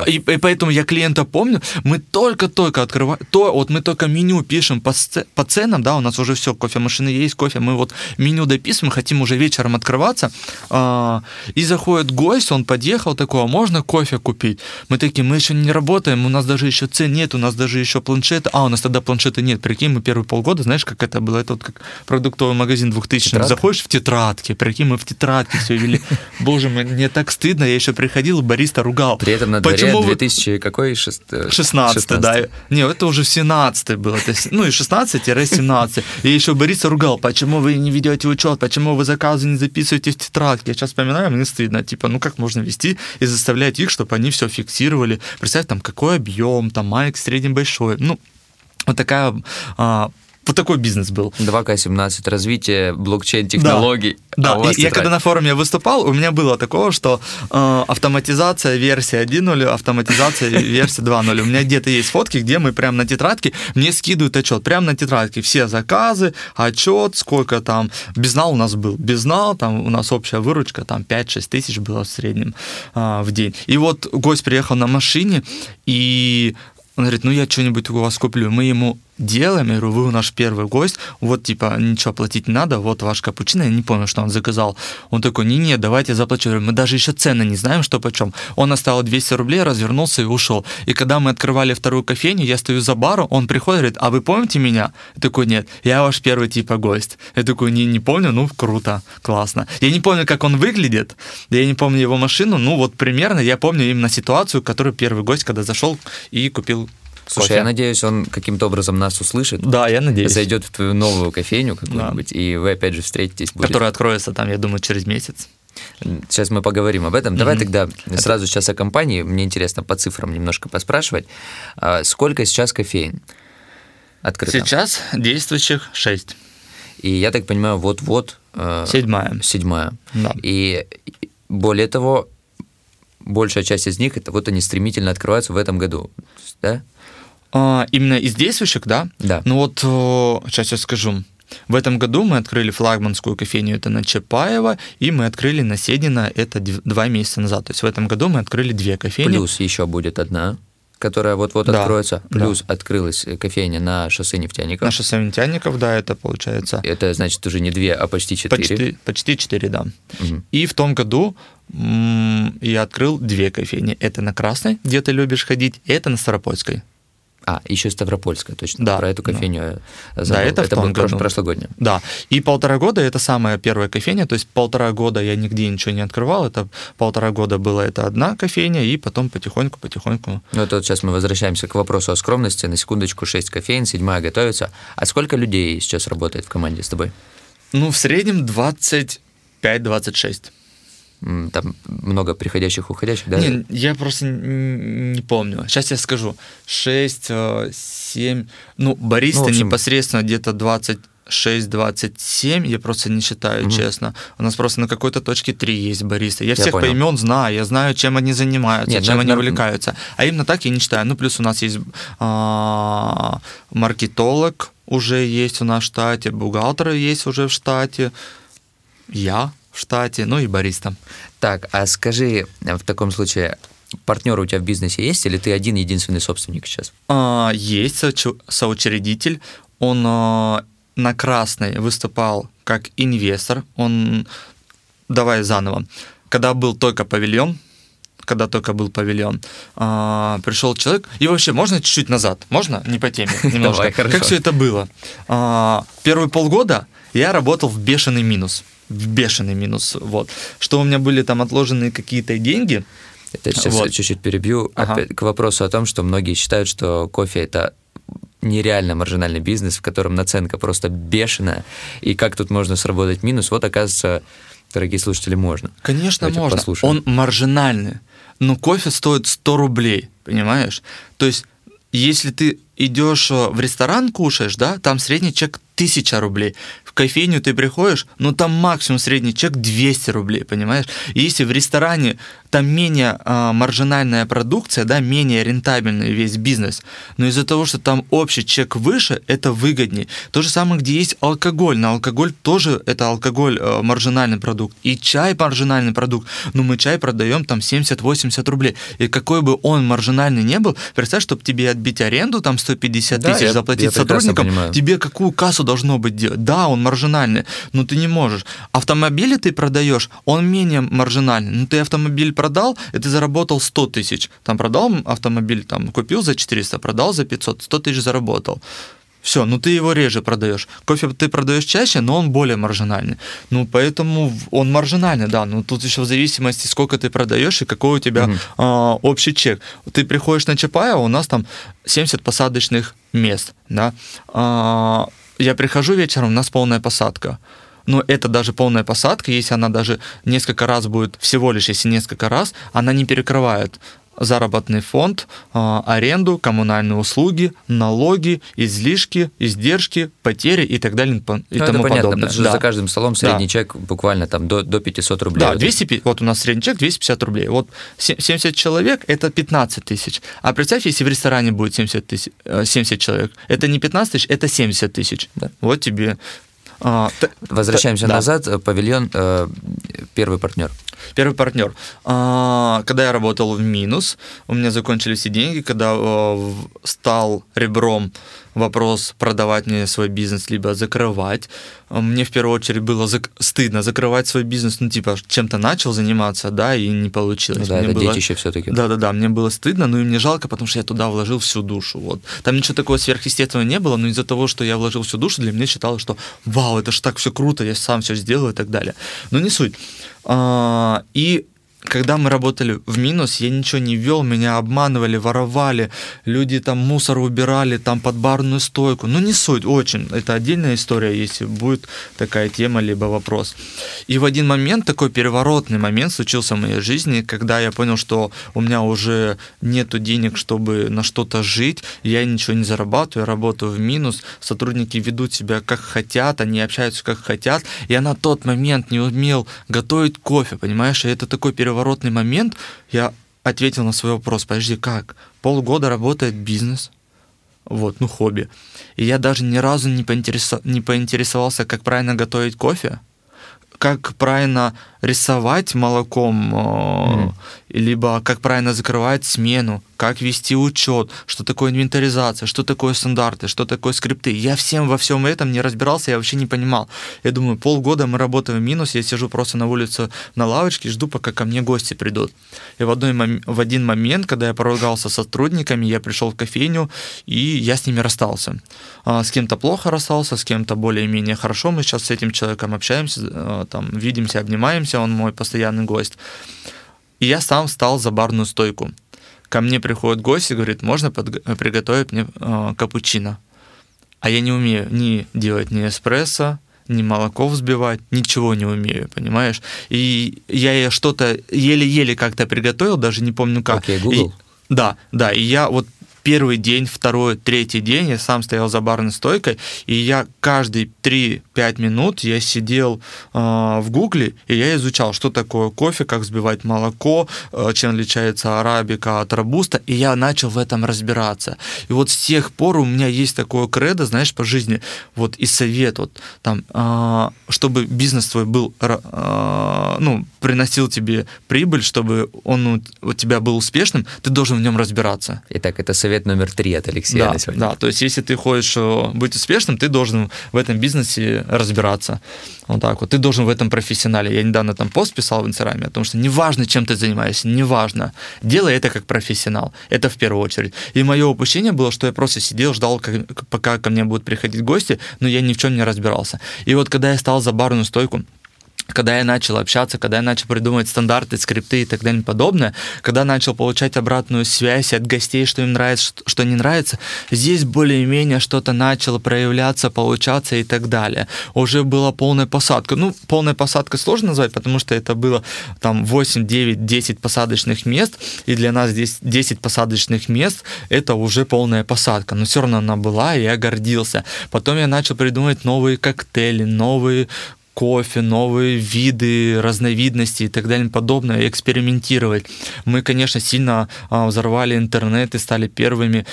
и, и поэтому я клиента помню, мы только-только открываем, то вот мы только меню пишем по, по ценам, да, у нас уже все, кофемашины есть, кофе, мы вот меню дописываем, хотим уже вечером открываться, а, и заходит гость, он подъехал такой, а можно кофе купить? Мы такие, мы еще не работаем, у нас даже еще цен нет, у нас даже еще планшета, а, у нас тогда планшета нет, прикинь, мы первые полгода, знаешь, как это было, это вот как продуктовый магазин 2000 заходишь в тетрадке, прикинь, мы в тетрадке все вели, *laughs* боже мой, мне так стыдно, я еще приходил, бариста ругал.
При этом на Почему 2000 какой?
16, 16 да. Не, это уже 17 было. То есть, ну и 16-17. И еще Борис ругал, почему вы не ведете учет, почему вы заказы не записываете в тетрадке. Я сейчас вспоминаю, мне стыдно. Типа, ну как можно вести и заставлять их, чтобы они все фиксировали. Представь, там, какой объем, там, маленький, средний, большой. Ну, вот такая а, вот такой бизнес был.
2К17, развитие блокчейн-технологий.
Да, а и я когда на форуме выступал, у меня было такого, что э, автоматизация версия 1.0, автоматизация *laughs* версия 2.0. У меня где-то есть фотки, где мы прямо на тетрадке, мне скидывают отчет, прямо на тетрадке, все заказы, отчет, сколько там, безнал у нас был, безнал, там у нас общая выручка, там 5-6 тысяч было в среднем э, в день. И вот гость приехал на машине, и он говорит, ну я что-нибудь у вас куплю. Мы ему делаем, я говорю, вы наш первый гость, вот, типа, ничего платить не надо, вот ваш капучино, я не помню, что он заказал. Он такой, не-не, давайте я заплачу. Я говорю, мы даже еще цены не знаем, что почем. Он оставил 200 рублей, развернулся и ушел. И когда мы открывали вторую кофейню, я стою за баром, он приходит, говорит, а вы помните меня? Я такой, нет, я ваш первый, типа, гость. Я такой, не, не помню, ну, круто, классно. Я не помню, как он выглядит, я не помню его машину, ну, вот примерно я помню именно ситуацию, которую первый гость, когда зашел и купил
Слушай, кофе. я надеюсь, он каким-то образом нас услышит.
Да, я надеюсь.
Зайдет в твою новую кофейню какую-нибудь, да. и вы опять же встретитесь.
Будет... Которая откроется там, я думаю, через месяц.
Сейчас мы поговорим об этом. Давай тогда сразу сейчас о компании. Мне интересно по цифрам немножко поспрашивать. А, сколько сейчас кофеин открыто?
Сейчас действующих 6.
И я так понимаю, вот-вот...
э, Седьмая.
Седьмая.
Да.
И более того, большая часть из них, это вот они стремительно открываются в этом году, да?
А, именно из действующих, да?
Да.
Ну вот, сейчас я скажу. В этом году мы открыли флагманскую кофейню, это на Чапаева, и мы открыли на Седина, это дв- два месяца назад. То есть в этом году мы открыли две кофейни.
Плюс еще будет одна, которая вот-вот
Да,
откроется.
да.
Плюс открылась кофейня на шоссе нефтяников.
На шоссе Нефтяников, да, это получается
Это значит уже не две, а почти четыре.
почти, почти 4, да.
Мгм.
И в том году м, я открыл две кофейни. Это на Красной, где ты любишь ходить, и это на Старопольской.
А, еще Ставропольская, точно.
Да,
Про эту
да.
кофейню я забыл.
это в
это
том
было прош-
году.
прошлогоднее.
Да, и полтора года это самая первая кофейня, то есть полтора года я нигде ничего не открывал, это полтора года была это одна кофейня, и потом потихоньку-потихоньку.
Ну, это вот сейчас мы возвращаемся к вопросу о скромности. На секундочку, 6 кофеин, седьмая готовится. А сколько людей сейчас работает в команде с тобой?
Ну, в среднем 25-26.
Там много приходящих, уходящих, да?
Не, я просто не помню. Сейчас я скажу. 6, 7, ну, бариста
Ну, общем-
непосредственно где-то 26-27, я просто не считаю,
Мгм.
честно. У нас просто на какой-то точке 3 есть бариста. Я,
Я
всех
понял.
по имен знаю, я знаю, чем они занимаются,
Нет,
чем они
нар-
увлекаются. А именно так я не считаю. Ну, плюс у нас есть а, маркетолог уже есть у нас в штате, бухгалтер есть уже в штате, я в штате, ну и бариста.
Так, а скажи, в таком случае, партнеры у тебя в бизнесе есть, или ты один единственный собственник сейчас?
А, Есть соучу- соучредитель. Он а, на Красной выступал как инвестор. Он, давай заново, когда был только павильон, когда только был павильон, а, пришел человек, и вообще, можно чуть-чуть назад? Можно? Не по теме, *laughs* немножко.
Давай.
Как все это было? А, Первые полгода я работал в бешеный минус. В бешеный минус, вот. Что у меня были там отложенные какие-то деньги,
Это сейчас
Вот.
чуть-чуть перебью.
Ага.
Опять к вопросу о том, что многие считают, что кофе это нереально маржинальный бизнес, в котором наценка просто бешеная, и как тут можно сработать минус, вот оказывается, дорогие слушатели, можно.
Конечно,
Давайте
можно.
послушаем.
Он маржинальный. Но кофе стоит 100 рублей, понимаешь? То есть, если ты идешь э, в ресторан, кушаешь, да, там средний чек 1000 рублей. Кофейню ты приходишь, ну там максимум средний чек 200 рублей, понимаешь? И если в ресторане там менее а, маржинальная продукция, да, менее рентабельный весь бизнес, но из-за того, что там общий чек выше, это выгоднее. То же самое, где есть алкоголь. На алкоголь тоже это алкоголь э, маржинальный продукт. И чай маржинальный продукт. Но мы чай продаем там 70-80 рублей. И какой бы он маржинальный не был, представь, чтобы тебе отбить аренду, там 150
Да,
тысяч
я-
заплатить
я
сотрудникам, тебе какую кассу должно быть делать? Да, он маржинальный, но ты не можешь. Автомобили ты продаешь, он менее маржинальный. Ну, ты автомобиль продал, и ты заработал 100 тысяч. Там продал автомобиль, там купил за 400, продал за 500, 100 тысяч заработал. Все, ну ты его реже продаешь. Кофе ты продаешь чаще, но он более маржинальный. Ну, поэтому он маржинальный, да. Но тут еще в зависимости, сколько ты продаешь и какой у тебя
Мгм.
а, общий чек. Ты приходишь на Чапаева, у нас там 70 посадочных мест, да. А, я прихожу вечером, у нас полная посадка. Но это даже полная посадка, если она даже несколько раз будет, всего лишь если несколько раз, она не перекрывает заработный фонд, а, аренду, коммунальные услуги, налоги, излишки, издержки, потери и так далее и
Ну, это
тому
понятно,
подобное.
потому что
Да.
за каждым столом средний чек буквально там до, до 500 рублей.
Да,
Вот
200, вот у нас средний чек 250 рублей. Вот се- 70 человек – это 15 тысяч. А представь, если в ресторане будет 70, тысяч, э, 70 человек, это не 15 тысяч, это 70 тысяч.
Да.
Вот тебе. А,
Возвращаемся
да.
назад. э, Павильон, э, первый партнер.
Первый партнер. А, Когда я работал в минус, у меня закончились все деньги, когда в- стал ребром вопрос продавать мне свой бизнес, либо закрывать. А Мне в первую очередь было зак- стыдно закрывать свой бизнес, ну типа чем-то начал заниматься, да, и не получилось.
Ну да,
Мне
это
было-
детище все-таки.
Да-да-да, мне было стыдно, но и мне жалко, потому что я туда вложил всю душу. Вот. Там ничего такого сверхъестественного не было, но из-за того, что я вложил всю душу, для меня считалось, что вау, это ж так все круто, я сам все сделаю и так далее. Но не суть. А, И когда мы работали в минус, я ничего не вел, меня обманывали, воровали, люди там мусор убирали, там под барную стойку. Ну, не суть, очень. Это отдельная история, если будет такая тема, либо вопрос. И в один момент, такой переворотный момент случился в моей жизни, когда я понял, что у меня уже нету денег, чтобы на что-то жить, я ничего не зарабатываю, я работаю в минус, сотрудники ведут себя как хотят, они общаются как хотят. Я на тот момент не умел готовить кофе, понимаешь? И это такой переворотный момент. Я ответил на свой вопрос, подожди, как? Полгода работает бизнес, вот, ну, хобби. И я даже ни разу не, поинтересо... не поинтересовался, как правильно готовить кофе, как правильно рисовать молоком, mm. либо как правильно закрывать смену, как вести учет, что такое инвентаризация, что такое стандарты, что такое скрипты. Я всем во всем этом не разбирался, я вообще не понимал. Я думаю, полгода мы работаем в минус, я сижу просто на улице на лавочке, жду, пока ко мне гости придут. И в, одной, в один момент, когда я поругался с сотрудниками, я пришел в кофейню, и я с ними расстался. А, с кем-то плохо расстался, с кем-то более-менее хорошо. Мы сейчас с этим человеком общаемся, э, там, видимся, обнимаемся, он мой постоянный гость. И я сам встал за барную стойку. Ко мне приходит гость и говорит, можно под... приготовить мне э, капучино. А я не умею ни делать ни эспрессо, ни молоко взбивать, ничего не умею, понимаешь? И я что-то еле-еле как-то приготовил, даже не помню как.
Okay, Google?
И, да, да, и я вот первый день, второй, третий день я сам стоял за барной стойкой, и я каждые 3-5 минут я сидел э, в гугле, и я изучал, что такое кофе, как взбивать молоко, э, чем отличается арабика от робуста, и я начал в этом разбираться. И вот с тех пор у меня есть такое кредо, знаешь, по жизни, вот и совет, вот там, э, чтобы бизнес твой был, э, ну, приносил тебе прибыль, чтобы он у тебя был успешным, ты должен в нем разбираться.
Итак, это совет совет номер три от Алексея
да,
на сегодня.
Да, то есть если ты хочешь э, быть успешным, ты должен в этом бизнесе разбираться. Вот так вот. Ты должен в этом профессионале. Я недавно там пост писал в Инстаграме о том, что неважно, чем ты занимаешься, неважно. Делай это как профессионал. Это в первую очередь. И мое упущение было, что я просто сидел, ждал, как, пока ко мне будут приходить гости, но я ни в чем не разбирался. И вот когда я стал за барную стойку, когда я начал общаться, когда я начал придумывать стандарты, скрипты и так далее и подобное, когда начал получать обратную связь от гостей, что им нравится, что не нравится, здесь более-менее что-то начало проявляться, получаться и так далее. Уже была полная посадка. Ну, полная посадка сложно назвать, потому что это было там 8, 9, 10 посадочных мест, и для нас здесь 10 посадочных мест — это уже полная посадка. Но все равно она была, и я гордился. Потом я начал придумывать новые коктейли, новые кофе, новые виды, разновидности и так далее и подобное, экспериментировать. Мы, конечно, сильно а, взорвали интернет и стали первыми,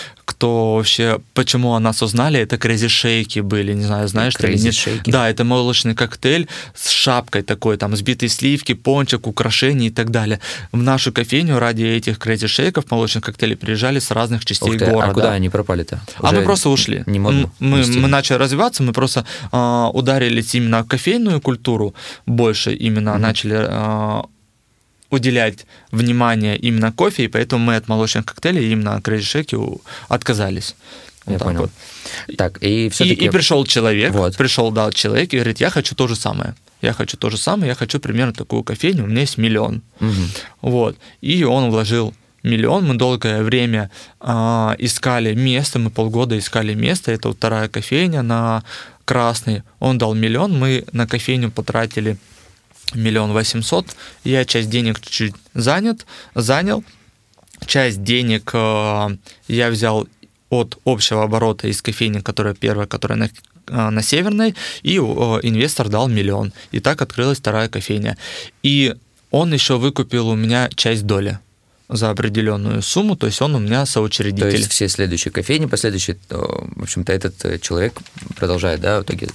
кто вообще, почему о нас узнали, это crazy шейки были, не знаю, знаешь,
crazy
что
шейки.
Да, это молочный коктейль с шапкой такой, там, сбитые сливки, пончик, украшения и так далее. В нашу кофейню ради этих crazy шейков молочных коктейлей приезжали с разных частей
ты,
города.
А куда они пропали-то?
Уже а мы просто ушли.
Не модно?
Мы, мы начали развиваться, мы просто э, ударились именно в кофейную культуру больше, именно mm-hmm. начали э, уделять внимание именно кофе, и поэтому мы от молочных коктейлей именно Crazy Shake отказались.
Я вот понял.
Вот.
Так, и все-таки...
И, и пришел человек,
вот.
пришел, да, человек и говорит, я хочу то же самое. Я хочу то же самое, я хочу примерно такую кофейню, у меня есть миллион.
Угу.
Вот. И он вложил миллион. Мы долгое время э, искали место, мы полгода искали место. Это вторая кофейня на Красный. Он дал миллион, мы на кофейню потратили миллион восемьсот. Я часть денег чуть-чуть занят, занял. Часть денег э, я взял от общего оборота из кофейни, которая первая, которая на, э, на Северной, и э, инвестор дал миллион. И так открылась вторая кофейня. И он еще выкупил у меня часть доли за определенную сумму, то есть он у меня соучредитель.
То есть все следующие кофейни, последующие, в общем-то, этот человек продолжает, да, в итоге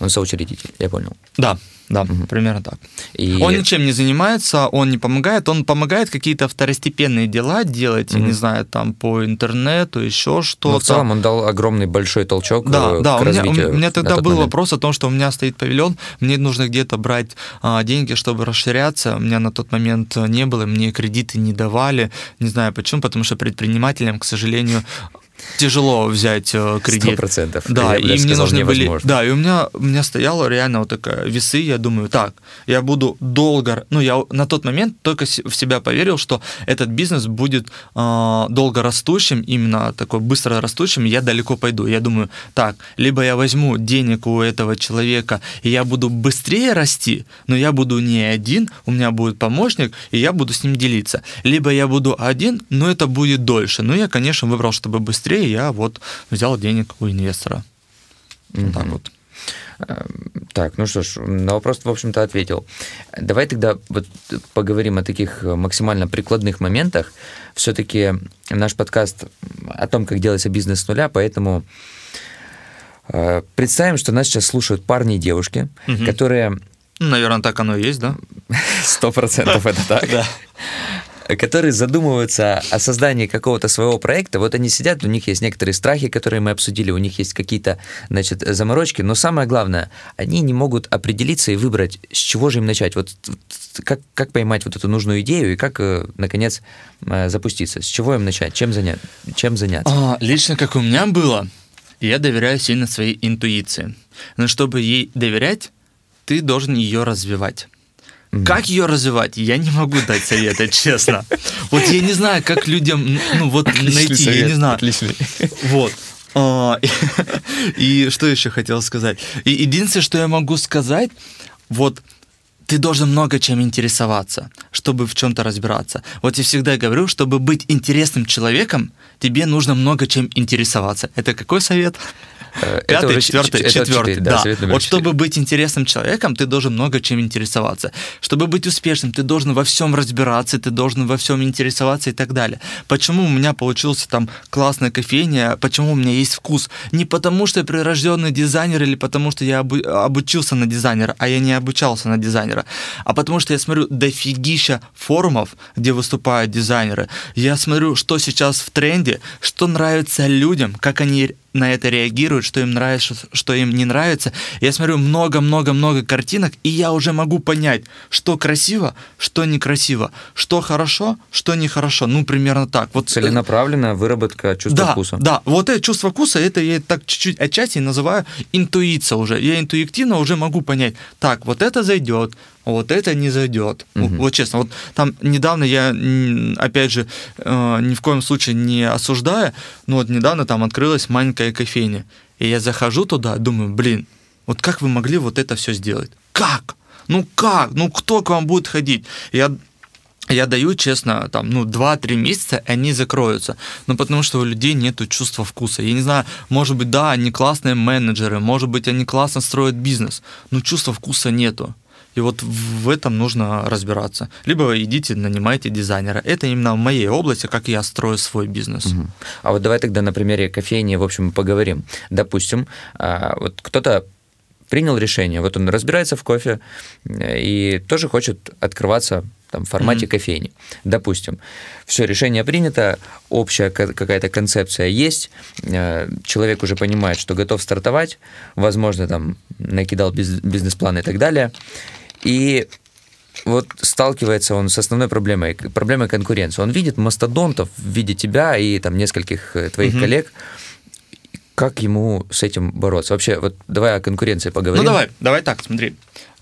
он соучредитель, я понял.
Да, да, угу. примерно так. И... Он ничем не занимается, он не помогает, он помогает какие-то второстепенные дела делать, угу. я не знаю, там по интернету, еще что-то. Но
в целом он дал огромный большой толчок
да,
к
да, у
меня,
у меня тогда был
момент.
вопрос о том, что у меня стоит павильон, мне нужно где-то брать а, деньги, чтобы расширяться. У меня на тот момент не было, мне кредиты не давали, не знаю почему, потому что предпринимателям, к сожалению, тяжело взять э, кредит.
Сто процентов.
Да,
Я
и мне
сказал,
нужны были... Да, и у меня, у меня стояла реально вот такая весы, я думаю, так, я буду долго... Ну, я на тот момент только в себя поверил, что этот бизнес будет э, долго растущим, именно такой быстро растущим, я далеко пойду. Я думаю, так, либо я возьму денег у этого человека, и я буду быстрее расти, но я буду не один, у меня будет помощник, и я буду с ним делиться. Либо я буду один, но это будет дольше. Ну, я, конечно, выбрал, чтобы быстрее, я вот взял денег у инвестора. Вот так вот.
Так, ну что ж, на вопрос, в общем-то, ответил. Давай тогда вот поговорим о таких максимально прикладных моментах. Все-таки наш подкаст о том, как делается бизнес с нуля, поэтому э, представим, что нас сейчас слушают парни и девушки,
Мгм.
которые
наверное, так оно и есть, да? *laughs*
сто процентов это так, *laughs*
Да.
Которые задумываются о создании какого-то своего проекта. Вот они сидят, у них есть некоторые страхи, которые мы обсудили, у них есть какие-то, значит, заморочки, но самое главное, они не могут определиться и выбрать, с чего же им начать. Вот как, как поймать вот эту нужную идею и как, э, наконец, э, запуститься. С чего им начать? Чем, занять, чем заняться?
А, лично как у меня было, я доверяю сильно своей интуиции. Но чтобы ей доверять, ты должен ее развивать. Как ее развивать? Я не могу дать совета, честно. Вот я не знаю, как людям, ну вот найти, я не знаю.
Отличный.
Вот. А, И что еще хотел сказать? И единственное, что я могу сказать, вот ты должен много чем интересоваться, чтобы в чем-то разбираться. Вот я всегда говорю, чтобы быть интересным человеком, тебе нужно много чем интересоваться. Это какой совет?
Э,
Пятый,
уже
четвертый, четвертый.
четыре, да,
Да.
совет
Вот
четыре.
чтобы быть интересным человеком, ты должен много чем интересоваться. Чтобы быть успешным, ты должен во всем разбираться, ты должен во всем интересоваться и так далее. Почему у меня получился там классная кофейня, почему у меня есть вкус? Не потому, что я прирожденный дизайнер или потому, что я обу- обучился на дизайнера, а я не обучался на дизайнера, а потому что я смотрю дофигища форумов, где выступают дизайнеры. Я смотрю, что сейчас в тренде, что нравится людям, как они на это реагируют, что им нравится, что им не нравится. Я смотрю много-много-много картинок, и я уже могу понять, что красиво, что некрасиво, что хорошо, что нехорошо. Ну, примерно так. Вот э,
Целенаправленная выработка чувства
да,
вкуса.
Да, вот это чувство вкуса, это я так чуть-чуть отчасти называю интуиция уже. Я интуитивно уже могу понять, так, вот это зайдет, вот это не зайдет.
Мгм.
Вот честно, вот там недавно я, опять же, э, ни в коем случае не осуждаю, но вот недавно там открылась маленькая кофейня. И я захожу туда, думаю, блин, вот как вы могли вот это все сделать? Как? Ну как? Ну кто к вам будет ходить? Я я даю, честно, там, ну, 2-3 месяца, и они закроются. Ну, потому что у людей нету чувства вкуса. Я не знаю, может быть, да, они классные менеджеры, может быть, они классно строят бизнес, но чувства вкуса нету. И вот в этом нужно разбираться. Либо идите, нанимайте дизайнера. Это именно в моей области, как я строю свой бизнес.
Мгм. А вот давай тогда на примере кофейни, в общем, поговорим. Допустим, а, вот кто-то принял решение, вот он разбирается в кофе э, и тоже хочет открываться там, в формате
Мгм.
кофейни. Допустим, все, решение принято, общая ка- какая-то концепция есть, э, человек уже понимает, что готов стартовать, возможно, там накидал биз- бизнес-план и так далее, и вот сталкивается он с основной проблемой, проблемой конкуренции. Он видит мастодонтов в виде тебя и там нескольких э, твоих
Мгм.
коллег. Как ему с этим бороться? Вообще, вот давай о конкуренции поговорим.
Ну давай, давай так, смотри.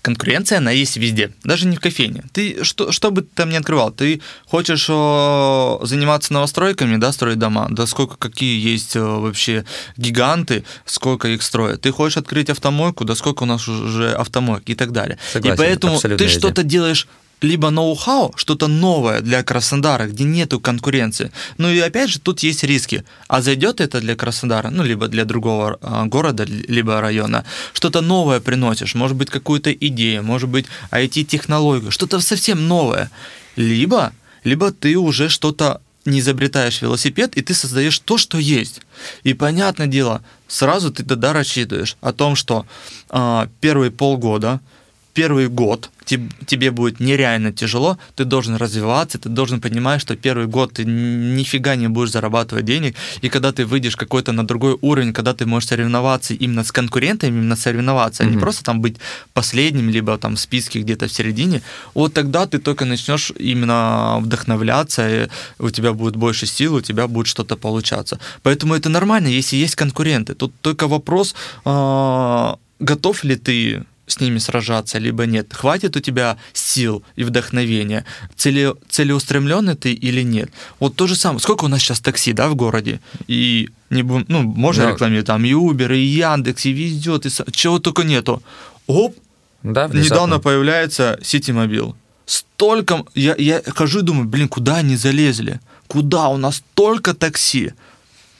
Конкуренция, она есть везде, даже не в кофейне. Ты что, что бы ты там ни открывал, ты хочешь о, заниматься новостройками, да, строить дома, да сколько, какие есть э, вообще гиганты, сколько их строят. Ты хочешь открыть автомойку, да сколько у нас уже автомоек и так далее.
Согласен,
и поэтому ты что-то делаешь либо ноу-хау, что-то новое для Краснодара, где нету конкуренции. Ну и опять же, тут есть риски. А зайдет это для Краснодара, ну либо для другого а, города, либо района, что-то новое приносишь, может быть, какую-то идею, может быть, IT-технологию, что-то совсем новое. Либо, либо ты уже что-то не изобретаешь велосипед, и ты создаешь то, что есть. И понятное дело, сразу ты тогда рассчитываешь о том, что а, первые полгода, первый год тебе будет нереально тяжело, ты должен развиваться, ты должен понимать, что первый год ты нифига не будешь зарабатывать денег, и когда ты выйдешь какой-то на другой уровень, когда ты можешь соревноваться именно с конкурентами, именно соревноваться, mm-hmm. а не просто там быть последним, либо там в списке где-то в середине, вот тогда ты только начнешь именно вдохновляться, и у тебя будет больше сил, у тебя будет что-то получаться. Поэтому это нормально, если есть конкуренты. Тут только вопрос, а, готов ли ты с ними сражаться, либо нет. Хватит у тебя сил и вдохновения, цели, целеустремленный ты или нет. Вот то же самое. Сколько у нас сейчас такси, да, в городе? И не ну, можно да. рекламировать, там и Uber, и Яндекс, и везет, и чего только нету. Оп, да, недавно появляется Ситимобил. Столько, я, я хожу и думаю, блин, куда они залезли? Куда? У нас только такси.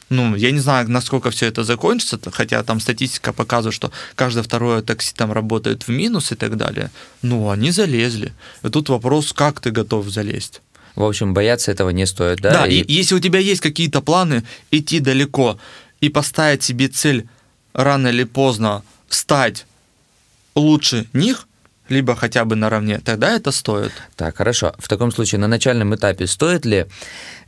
Ну, я не знаю, насколько все это закончится, хотя там статистика показывает, что каждое второе такси там работает в минус и так далее. Ну, они залезли. И тут вопрос, как ты готов залезть?
В общем, бояться этого не стоит, да?
Да, и, и если у тебя есть какие-то планы идти далеко и поставить себе цель рано или поздно стать лучше них, либо хотя бы наравне, тогда это стоит.
Так, хорошо. В таком случае на начальном этапе стоит ли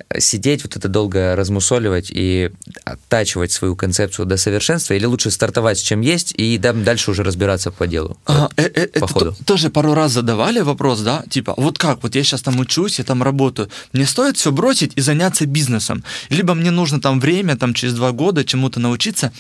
э, сидеть, вот это долго размусоливать и оттачивать свою концепцию до совершенства, или лучше стартовать с чем есть и дальше уже разбираться по делу? А,
э, э, по ходу. Тоже пару раз задавали вопрос, да, типа, вот как, вот я сейчас там учусь, я там работаю, мне стоит все бросить и заняться бизнесом, либо мне нужно там время, там через два года чему-то научиться,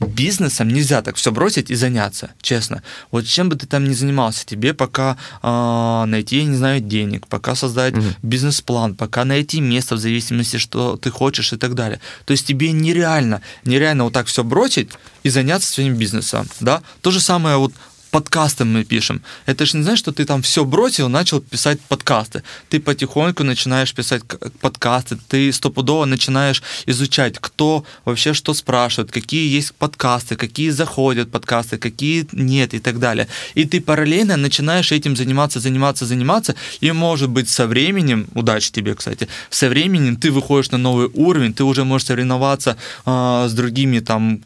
бизнесом нельзя так все бросить и заняться, честно. Вот чем бы ты там ни занимался, тебе пока э, найти, я не знаю, денег, пока создать угу. бизнес-план, пока найти место в зависимости, что ты хочешь и так далее. То есть тебе нереально, нереально вот так все бросить и заняться своим бизнесом, да. То же самое вот подкасты мы пишем. Это же не значит, что ты там все бросил, начал писать подкасты. Ты потихоньку начинаешь писать подкасты, ты стопудово начинаешь изучать, кто вообще что спрашивает, какие есть подкасты, какие заходят подкасты, какие нет и так далее. И ты параллельно начинаешь этим заниматься, заниматься, заниматься, и может быть со временем, удачи тебе, кстати, со временем ты выходишь на новый уровень, ты уже можешь соревноваться э, с другими там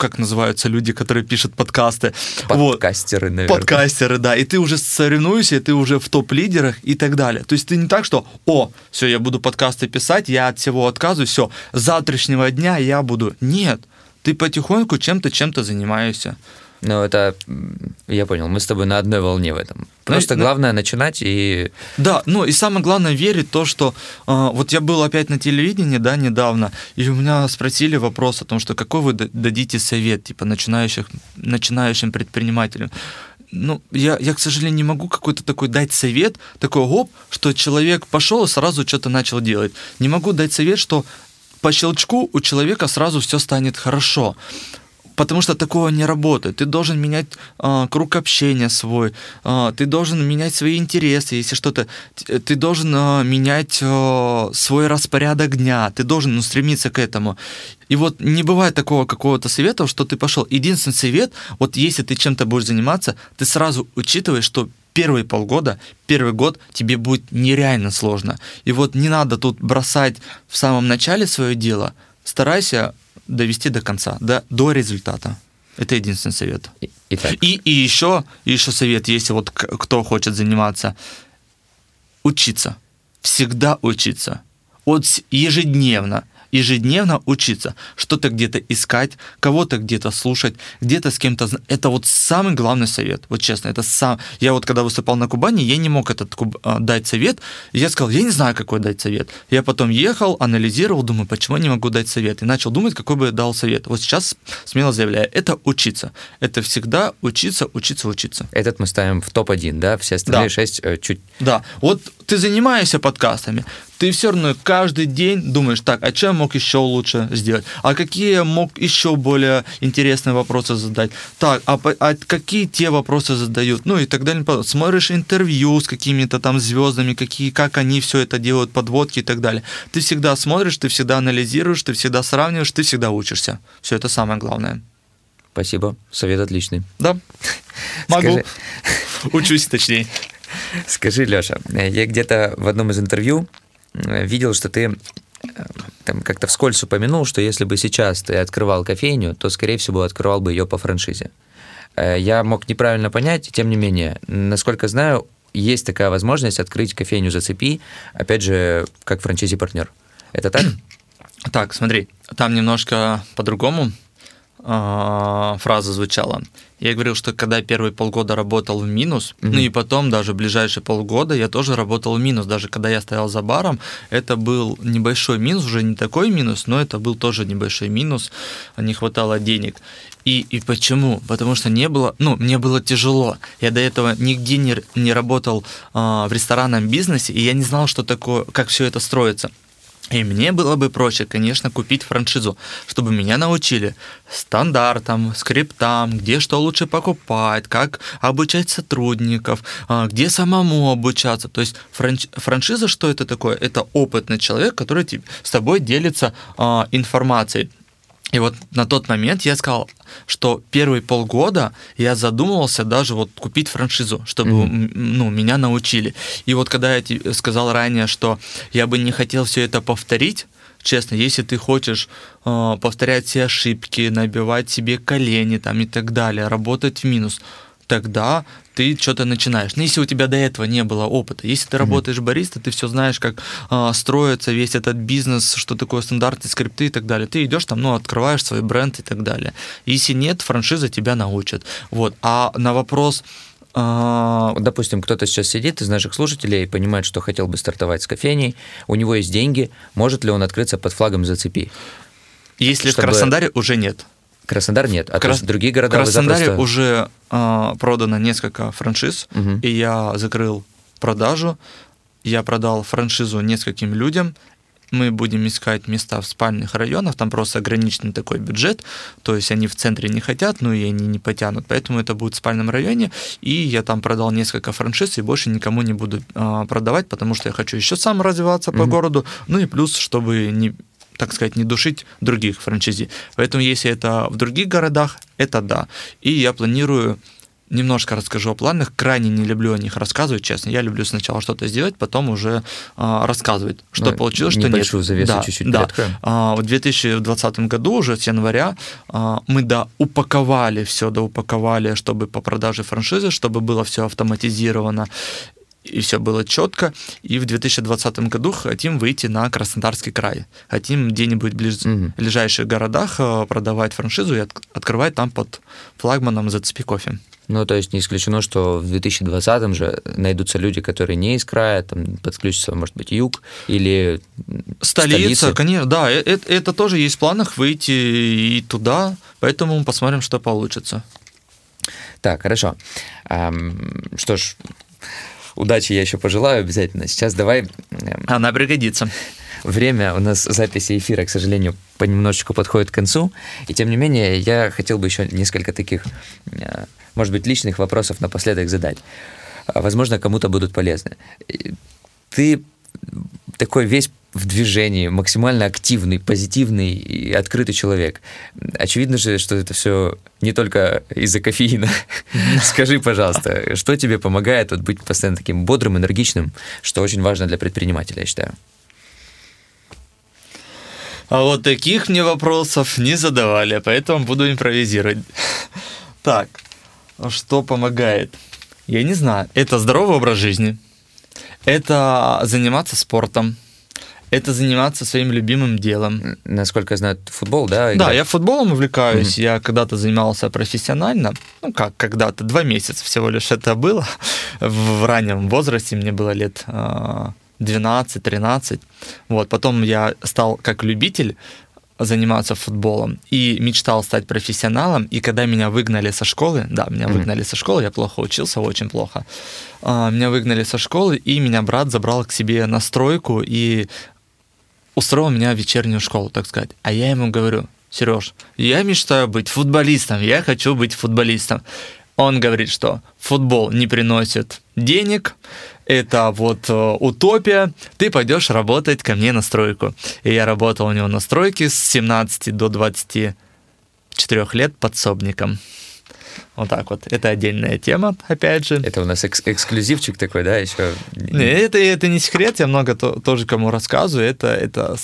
как называются люди, которые пишут подкасты.
Подкастеры, вот. наверное.
Подкастеры, да. И ты уже соревнуешься, и ты уже в топ-лидерах и так далее. То есть ты не так, что, о, все, я буду подкасты писать, я от всего отказываюсь, все, с завтрашнего дня я буду. Нет, ты потихоньку чем-то, чем-то занимаешься.
Ну, это, я понял, мы с тобой на одной волне в этом. Просто ну, главное начинать и...
Да, ну и самое главное верить в то, что... Э, вот я был опять на телевидении, да, недавно, и у меня спросили вопрос о том, что какой вы дадите совет, типа, начинающих, начинающим предпринимателям. Ну, я, я, к сожалению, не могу какой-то такой дать совет, такой гоп, что человек пошел и сразу что-то начал делать. Не могу дать совет, что по щелчку у человека сразу все станет хорошо потому что такого не работает. Ты должен менять э, круг общения свой, э, ты должен менять свои интересы, если что-то, ты должен э, менять э, свой распорядок дня, ты должен ну, стремиться к этому. И вот не бывает такого какого-то совета, что ты пошел. Единственный совет, вот если ты чем-то будешь заниматься, ты сразу учитываешь, что первые полгода, первый год тебе будет нереально сложно. И вот не надо тут бросать в самом начале свое дело. Старайся довести до конца, до, до результата. Это единственный совет. И, и, и еще, еще совет, если вот кто хочет заниматься, учиться. Всегда учиться. Вот ежедневно ежедневно учиться, что-то где-то искать, кого-то где-то слушать, где-то с кем-то... Это вот самый главный совет, вот честно, это сам... Я вот когда выступал на Кубани, я не мог этот куб... А, дать совет, я сказал, я не знаю, какой дать совет. Я потом ехал, анализировал, думаю, почему я не могу дать совет, и начал думать, какой бы я дал совет. Вот сейчас смело заявляю, это учиться. Это всегда учиться, учиться, учиться.
Этот мы ставим в топ-1, да? Все остальные да. шесть э, чуть...
Да, вот ты занимаешься подкастами, ты все равно каждый день думаешь, так, а что я мог еще лучше сделать? А какие я мог еще более интересные вопросы задать? Так, а, а какие те вопросы задают? Ну и так далее. Смотришь интервью с какими-то там звездами, какие, как они все это делают, подводки и так далее. Ты всегда смотришь, ты всегда анализируешь, ты всегда сравниваешь, ты всегда учишься. Все это самое главное.
Спасибо, совет отличный.
Да, *laughs* могу. Учусь точнее.
Скажи, Леша, я где-то в одном из интервью Э, видел, что ты э, там как-то вскользь упомянул, что если бы сейчас ты открывал кофейню, то, скорее всего, открывал бы ее по франшизе. э, я мог неправильно понять, тем не менее, насколько знаю, есть такая возможность открыть кофейню «Зацепи», опять же, как франчайзи-партнер. Это так?
Так, смотри, там немножко по-другому фраза звучала. Я говорил, что когда первые полгода работал в минус, mm-hmm. ну и потом даже ближайшие полгода я тоже работал в минус. Даже когда я стоял за баром, это был небольшой минус, уже не такой минус, но это был тоже небольшой минус, не хватало денег. И, и почему? Потому что не было, ну, мне было тяжело. Я до этого нигде не, не работал э, в ресторанном бизнесе, и я не знал, что такое, как все это строится. И мне было бы проще, конечно, купить франшизу, чтобы меня научили стандартам, скриптам, где что лучше покупать, как обучать сотрудников, а, где самому обучаться. То есть франш... франшиза, что это такое? Это опытный человек, который с тобой делится а, информацией. И вот на тот момент я сказал, что первые полгода я задумывался даже вот купить франшизу, чтобы mm-hmm. ну, меня научили. И вот когда я тебе сказал ранее, что я бы не хотел все это повторить, честно, если ты хочешь э, повторять все ошибки, набивать себе колени там и так далее, работать в минус, тогда ты что-то начинаешь. Но если у тебя до этого не было опыта, если ты mm-hmm. работаешь бариста, ты все знаешь, как а, строится весь этот бизнес, что такое стандарты, скрипты и так далее. Ты идешь там, ну, открываешь свой бренд и так далее. Если нет, франшиза тебя научит. Вот. А на вопрос,
а, Допустим, кто-то сейчас сидит из наших слушателей и понимает, что хотел бы стартовать с кофейней, у него есть деньги, может ли он открыться под флагом «Зацепи»?
Если чтобы... в Краснодаре уже нет.
Краснодар нет, а Крас... то есть другие города
В Краснодаре запросто... уже э, продано несколько франшиз, угу. и я закрыл продажу. Я продал франшизу нескольким людям. Мы будем искать места в спальных районах, там просто ограниченный такой бюджет, то есть они в центре не хотят, но и они не потянут, поэтому это будет в спальном районе, и я там продал несколько франшиз и больше никому не буду э, продавать, потому что я хочу еще сам развиваться mm-hmm. по городу, ну и плюс, чтобы не так сказать, не душить других франчайзи. Поэтому если это в других городах, это да. И я планирую немножко расскажу о планах. Крайне не люблю о них рассказывать, честно. Я люблю сначала что-то сделать, потом уже а, рассказывать, что ну, получилось, что нет.
завесу да, чуть-чуть
да. А, в 2020 году, уже с января, а, мы да упаковали все, да упаковали, чтобы по продаже франшизы, чтобы было все автоматизировано и все было четко. И в 2020 году хотим выйти на Краснодарский край. Хотим где-нибудь в ближ... угу. ближайших городах э, продавать франшизу и от... открывать там под флагманом «Зацепи кофе».
Ну, то есть не исключено, что в 2020 же найдутся люди, которые не из края, там подключится, может быть, юг или
столица. Столицы. конечно, да, это, э, это тоже есть в планах выйти и туда, поэтому посмотрим, что получится.
Так, хорошо. Что ж, удачи я еще пожелаю обязательно. Сейчас давай...
Она пригодится.
Время у нас записи эфира, к сожалению, понемножечку подходит к концу. И тем не менее, я хотел бы еще несколько таких, э, может быть, личных вопросов напоследок задать. А, возможно, кому-то будут полезны. Ты такой весь в движении, максимально активный, позитивный и открытый человек. Очевидно же, что это все не только из-за кофеина. *laughs* Скажи, пожалуйста, что тебе помогает вот быть постоянно таким бодрым, энергичным, что очень важно для предпринимателя, я считаю?
А вот таких мне вопросов не задавали, поэтому буду импровизировать. *laughs* Так, что помогает? Я не знаю. Это здоровый образ жизни. Это заниматься спортом это заниматься своим любимым делом.
Насколько я знаю, футбол, да?
Играть? Да, я футболом увлекаюсь. Mm-hmm. Я когда-то занимался профессионально. Ну, как когда-то, два месяца всего лишь это было. В раннем возрасте мне было лет 12-13. А, вот, потом я стал как любитель заниматься футболом и мечтал стать профессионалом. И когда меня выгнали со школы, да, меня mm-hmm. выгнали со школы, я плохо учился, очень плохо. А, меня выгнали со школы, и меня брат забрал к себе на стройку и устроил меня в вечернюю школу, так сказать. А я ему говорю, Сереж, я мечтаю быть футболистом, я хочу быть футболистом. Он говорит, что футбол не приносит денег, это вот э, утопия, ты пойдешь работать ко мне на стройку. И я работал у него на стройке с 17 до 24 лет подсобником. Вот так вот. Это отдельная тема, опять же.
Это у нас экс эксклюзивчик такой, да, еще?
Не, это, это не секрет, я много то, тоже кому рассказываю. Это, это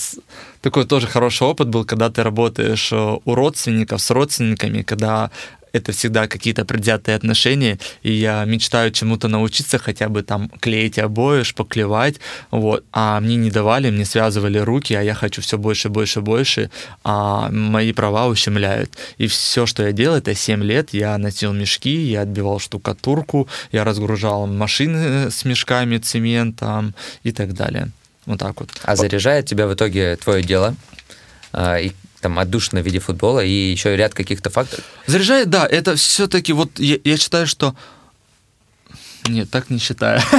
такой тоже хороший опыт был, когда ты работаешь э, у родственников, с родственниками, когда это всегда какие-то предвзятые отношения, и я мечтаю чему-то научиться, хотя бы там клеить обои, шпаклевать, вот, а мне не давали, мне связывали руки, а я хочу все больше, больше, больше, а мои права ущемляют. И все, что я делал, это 7 лет, я носил мешки, я отбивал штукатурку, я разгружал машины с мешками, цементом и так далее. Вот так вот.
А заряжает тебя в итоге твое дело? А, и там отдушина в виде футбола и еще ряд каких-то факторов.
Заряжает, да, это все-таки вот я, я считаю, что нет, так не считаю. *laughs*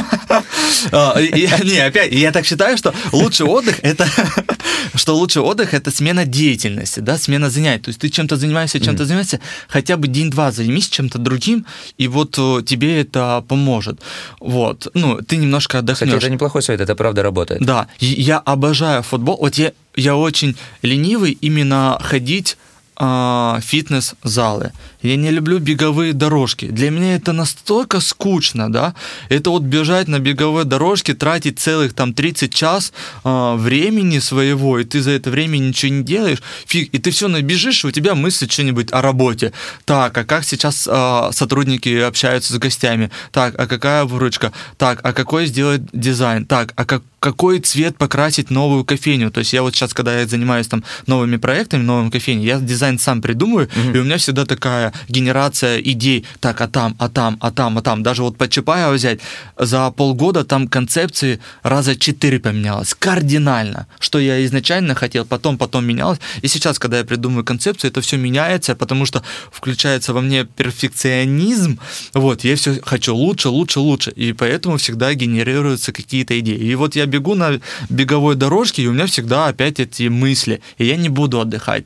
А, не, опять, я так считаю, что лучший отдых это *laughs* что лучший отдых это смена деятельности, да, смена занятий. То есть ты чем-то занимаешься, чем-то занимаешься, хотя бы день-два займись чем-то другим, и вот э, тебе это поможет. Вот, ну, ты немножко отдохнешь.
Кстати, это неплохой совет, это правда работает.
Да, я обожаю футбол. Вот я, я очень ленивый именно ходить а, фитнес-залы. Я не люблю беговые дорожки. Для меня это настолько скучно, да. Это вот бежать на беговой дорожке, тратить целых там 30 час а, времени своего, и ты за это время ничего не делаешь. Фиг, и ты все набежишь, и у тебя мысли что-нибудь о работе. Так, а как сейчас а, сотрудники общаются с гостями? Так, а какая выручка? Так, а какой сделать дизайн? Так, а как какой цвет покрасить новую кофейню. То есть я вот сейчас, когда я занимаюсь там новыми проектами, новым кофейней, я дизайн сам придумываю, mm-hmm. и у меня всегда такая генерация идей, так, а там, а там, а там, а там. Даже вот под Чапаева взять, за полгода там концепции раза четыре поменялось, кардинально. Что я изначально хотел, потом, потом менялось. И сейчас, когда я придумываю концепцию, это все меняется, потому что включается во мне перфекционизм. Вот, я все хочу лучше, лучше, лучше. И поэтому всегда генерируются какие-то идеи. И вот я бегу на беговой дорожке, и у меня всегда опять эти мысли, и я не буду отдыхать.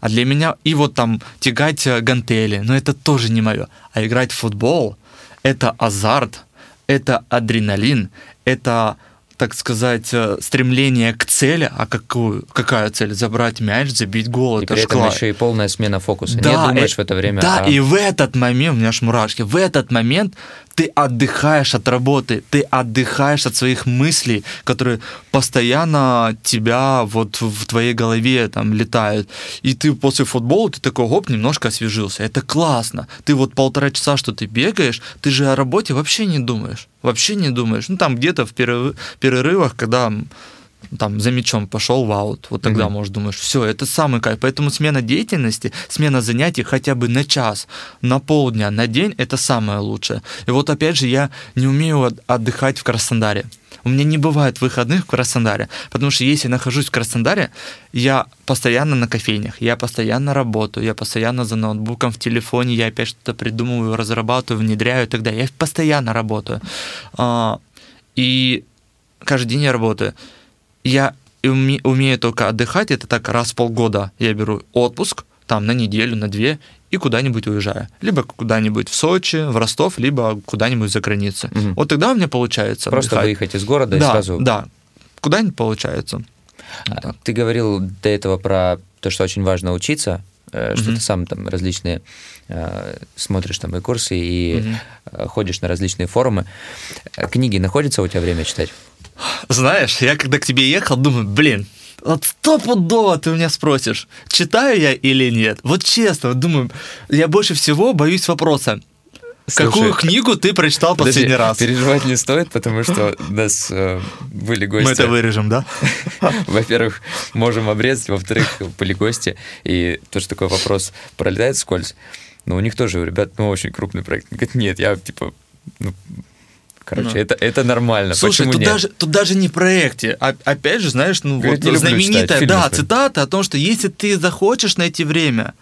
А для меня и вот там тягать э, гантели, но это тоже не мое. А играть в футбол – это азарт, это адреналин, это так сказать, э, стремление к цели, а какую, какая цель? Забрать мяч, забить гол.
И это при этом еще и полная смена фокуса. Да, Не думаешь и, в это время.
Да, а... и в этот момент, у меня аж мурашки, в этот момент ты отдыхаешь от работы, ты отдыхаешь от своих мыслей, которые постоянно тебя вот в твоей голове там летают. И ты после футбола, ты такой, гоп, немножко освежился. Это классно. Ты вот полтора часа, что ты бегаешь, ты же о работе вообще не думаешь. Вообще не думаешь. Ну, там где-то в перерывах, когда там за мячом пошел в аут, вот тогда, mm-hmm. может, думаешь, все, это самый кайф. Поэтому смена деятельности, смена занятий хотя бы на час, на полдня, на день, это самое лучшее. И вот опять же, я не умею отдыхать в Краснодаре. У меня не бывает выходных в Краснодаре, потому что если я нахожусь в Краснодаре, я постоянно на кофейнях, я постоянно работаю, я постоянно за ноутбуком в телефоне, я опять что-то придумываю, разрабатываю, внедряю и так далее. Я постоянно работаю. А, и каждый день я работаю я уме, умею только отдыхать, это так раз в полгода я беру отпуск, там на неделю, на две, и куда-нибудь уезжаю. Либо куда-нибудь в Сочи, в Ростов, либо куда-нибудь за границу. Угу. Вот тогда у меня получается
Просто
отдыхать.
выехать из города
да,
и сразу...
Да, куда-нибудь получается.
А, ты говорил до этого про то, что очень важно учиться, mm что ты сам там различные э, смотришь там и курсы, и mm ходишь на различные форумы. Книги находится у тебя время читать?
Знаешь, я когда к тебе ехал, думаю, блин, вот стопудово ты меня спросишь, читаю я или нет. Вот честно, думаю, я больше всего боюсь вопроса. Слушай, Какую книгу ты прочитал подожди, последний раз?
Переживать не стоит, потому что у нас э, были гости.
Мы это вырежем, да? *laughs*
Во-первых, можем обрезать, во-вторых, были гости, и тоже такой вопрос пролетает скользь. Но у них тоже, ребят, ну, очень крупный проект. Говорят, нет, я, типа, ну, Короче, ну. это, это нормально.
Слушай,
Почему
тут,
нет?
Даже, тут даже не в проекте. А, опять же, знаешь, ну Говорит, вот знаменитая да, цитата о том, что если ты захочешь найти время,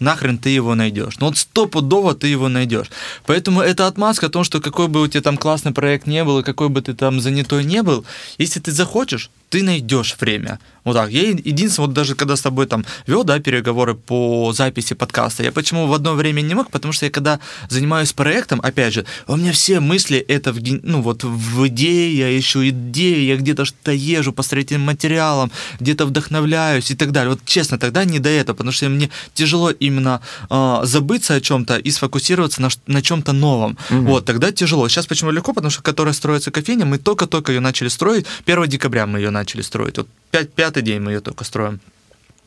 нахрен ты его найдешь. Ну вот стопудово ты его найдешь. Поэтому это отмазка о том, что какой бы у тебя там классный проект не был, и какой бы ты там занятой не был, если ты захочешь, ты найдешь время. Вот так. Я единственное, вот даже когда с тобой там вел, да, переговоры по записи подкаста, я почему в одно время не мог, потому что я когда занимаюсь проектом, опять же, у меня все мысли это в, ну вот в идее, я ищу идеи, я где-то что-то езжу по строительным материалам, где-то вдохновляюсь и так далее. Вот честно, тогда не до этого, потому что мне тяжело именно э, забыться о чем-то и сфокусироваться на, на чем-то новом. Угу. Вот, тогда тяжело. Сейчас почему легко? Потому что которая строится кофейня, мы только-только ее начали строить, 1 декабря мы ее начали строить. Вот пять, пятый день мы ее только строим.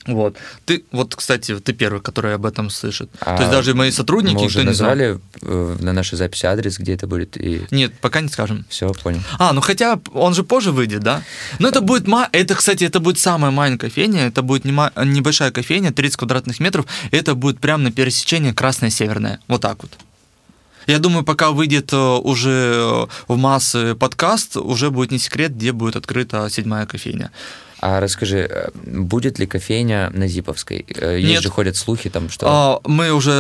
Вот. Ты, вот, кстати, ты первый, который об этом слышит.
А
То есть даже мои сотрудники,
Мы уже
не знал.
назвали э, на нашей записи адрес, где это будет, и
Нет, пока не скажем.
все, понял.
А, ну хотя он же позже выйдет, да? Но это будет, ма- это, кстати, это будет самая маленькая кофейня, это будет не ма- небольшая кофейня, 30 квадратных метров, это будет прямо на пересечении Красная-Северная, вот так вот. Я думаю, пока выйдет э, уже э, в массы подкаст, уже будет не секрет, где будет открыта седьмая кофейня.
А расскажи, э, будет ли кофейня на Зиповской? Есть
Нет.
же ходят слухи там, что...
А, Мы уже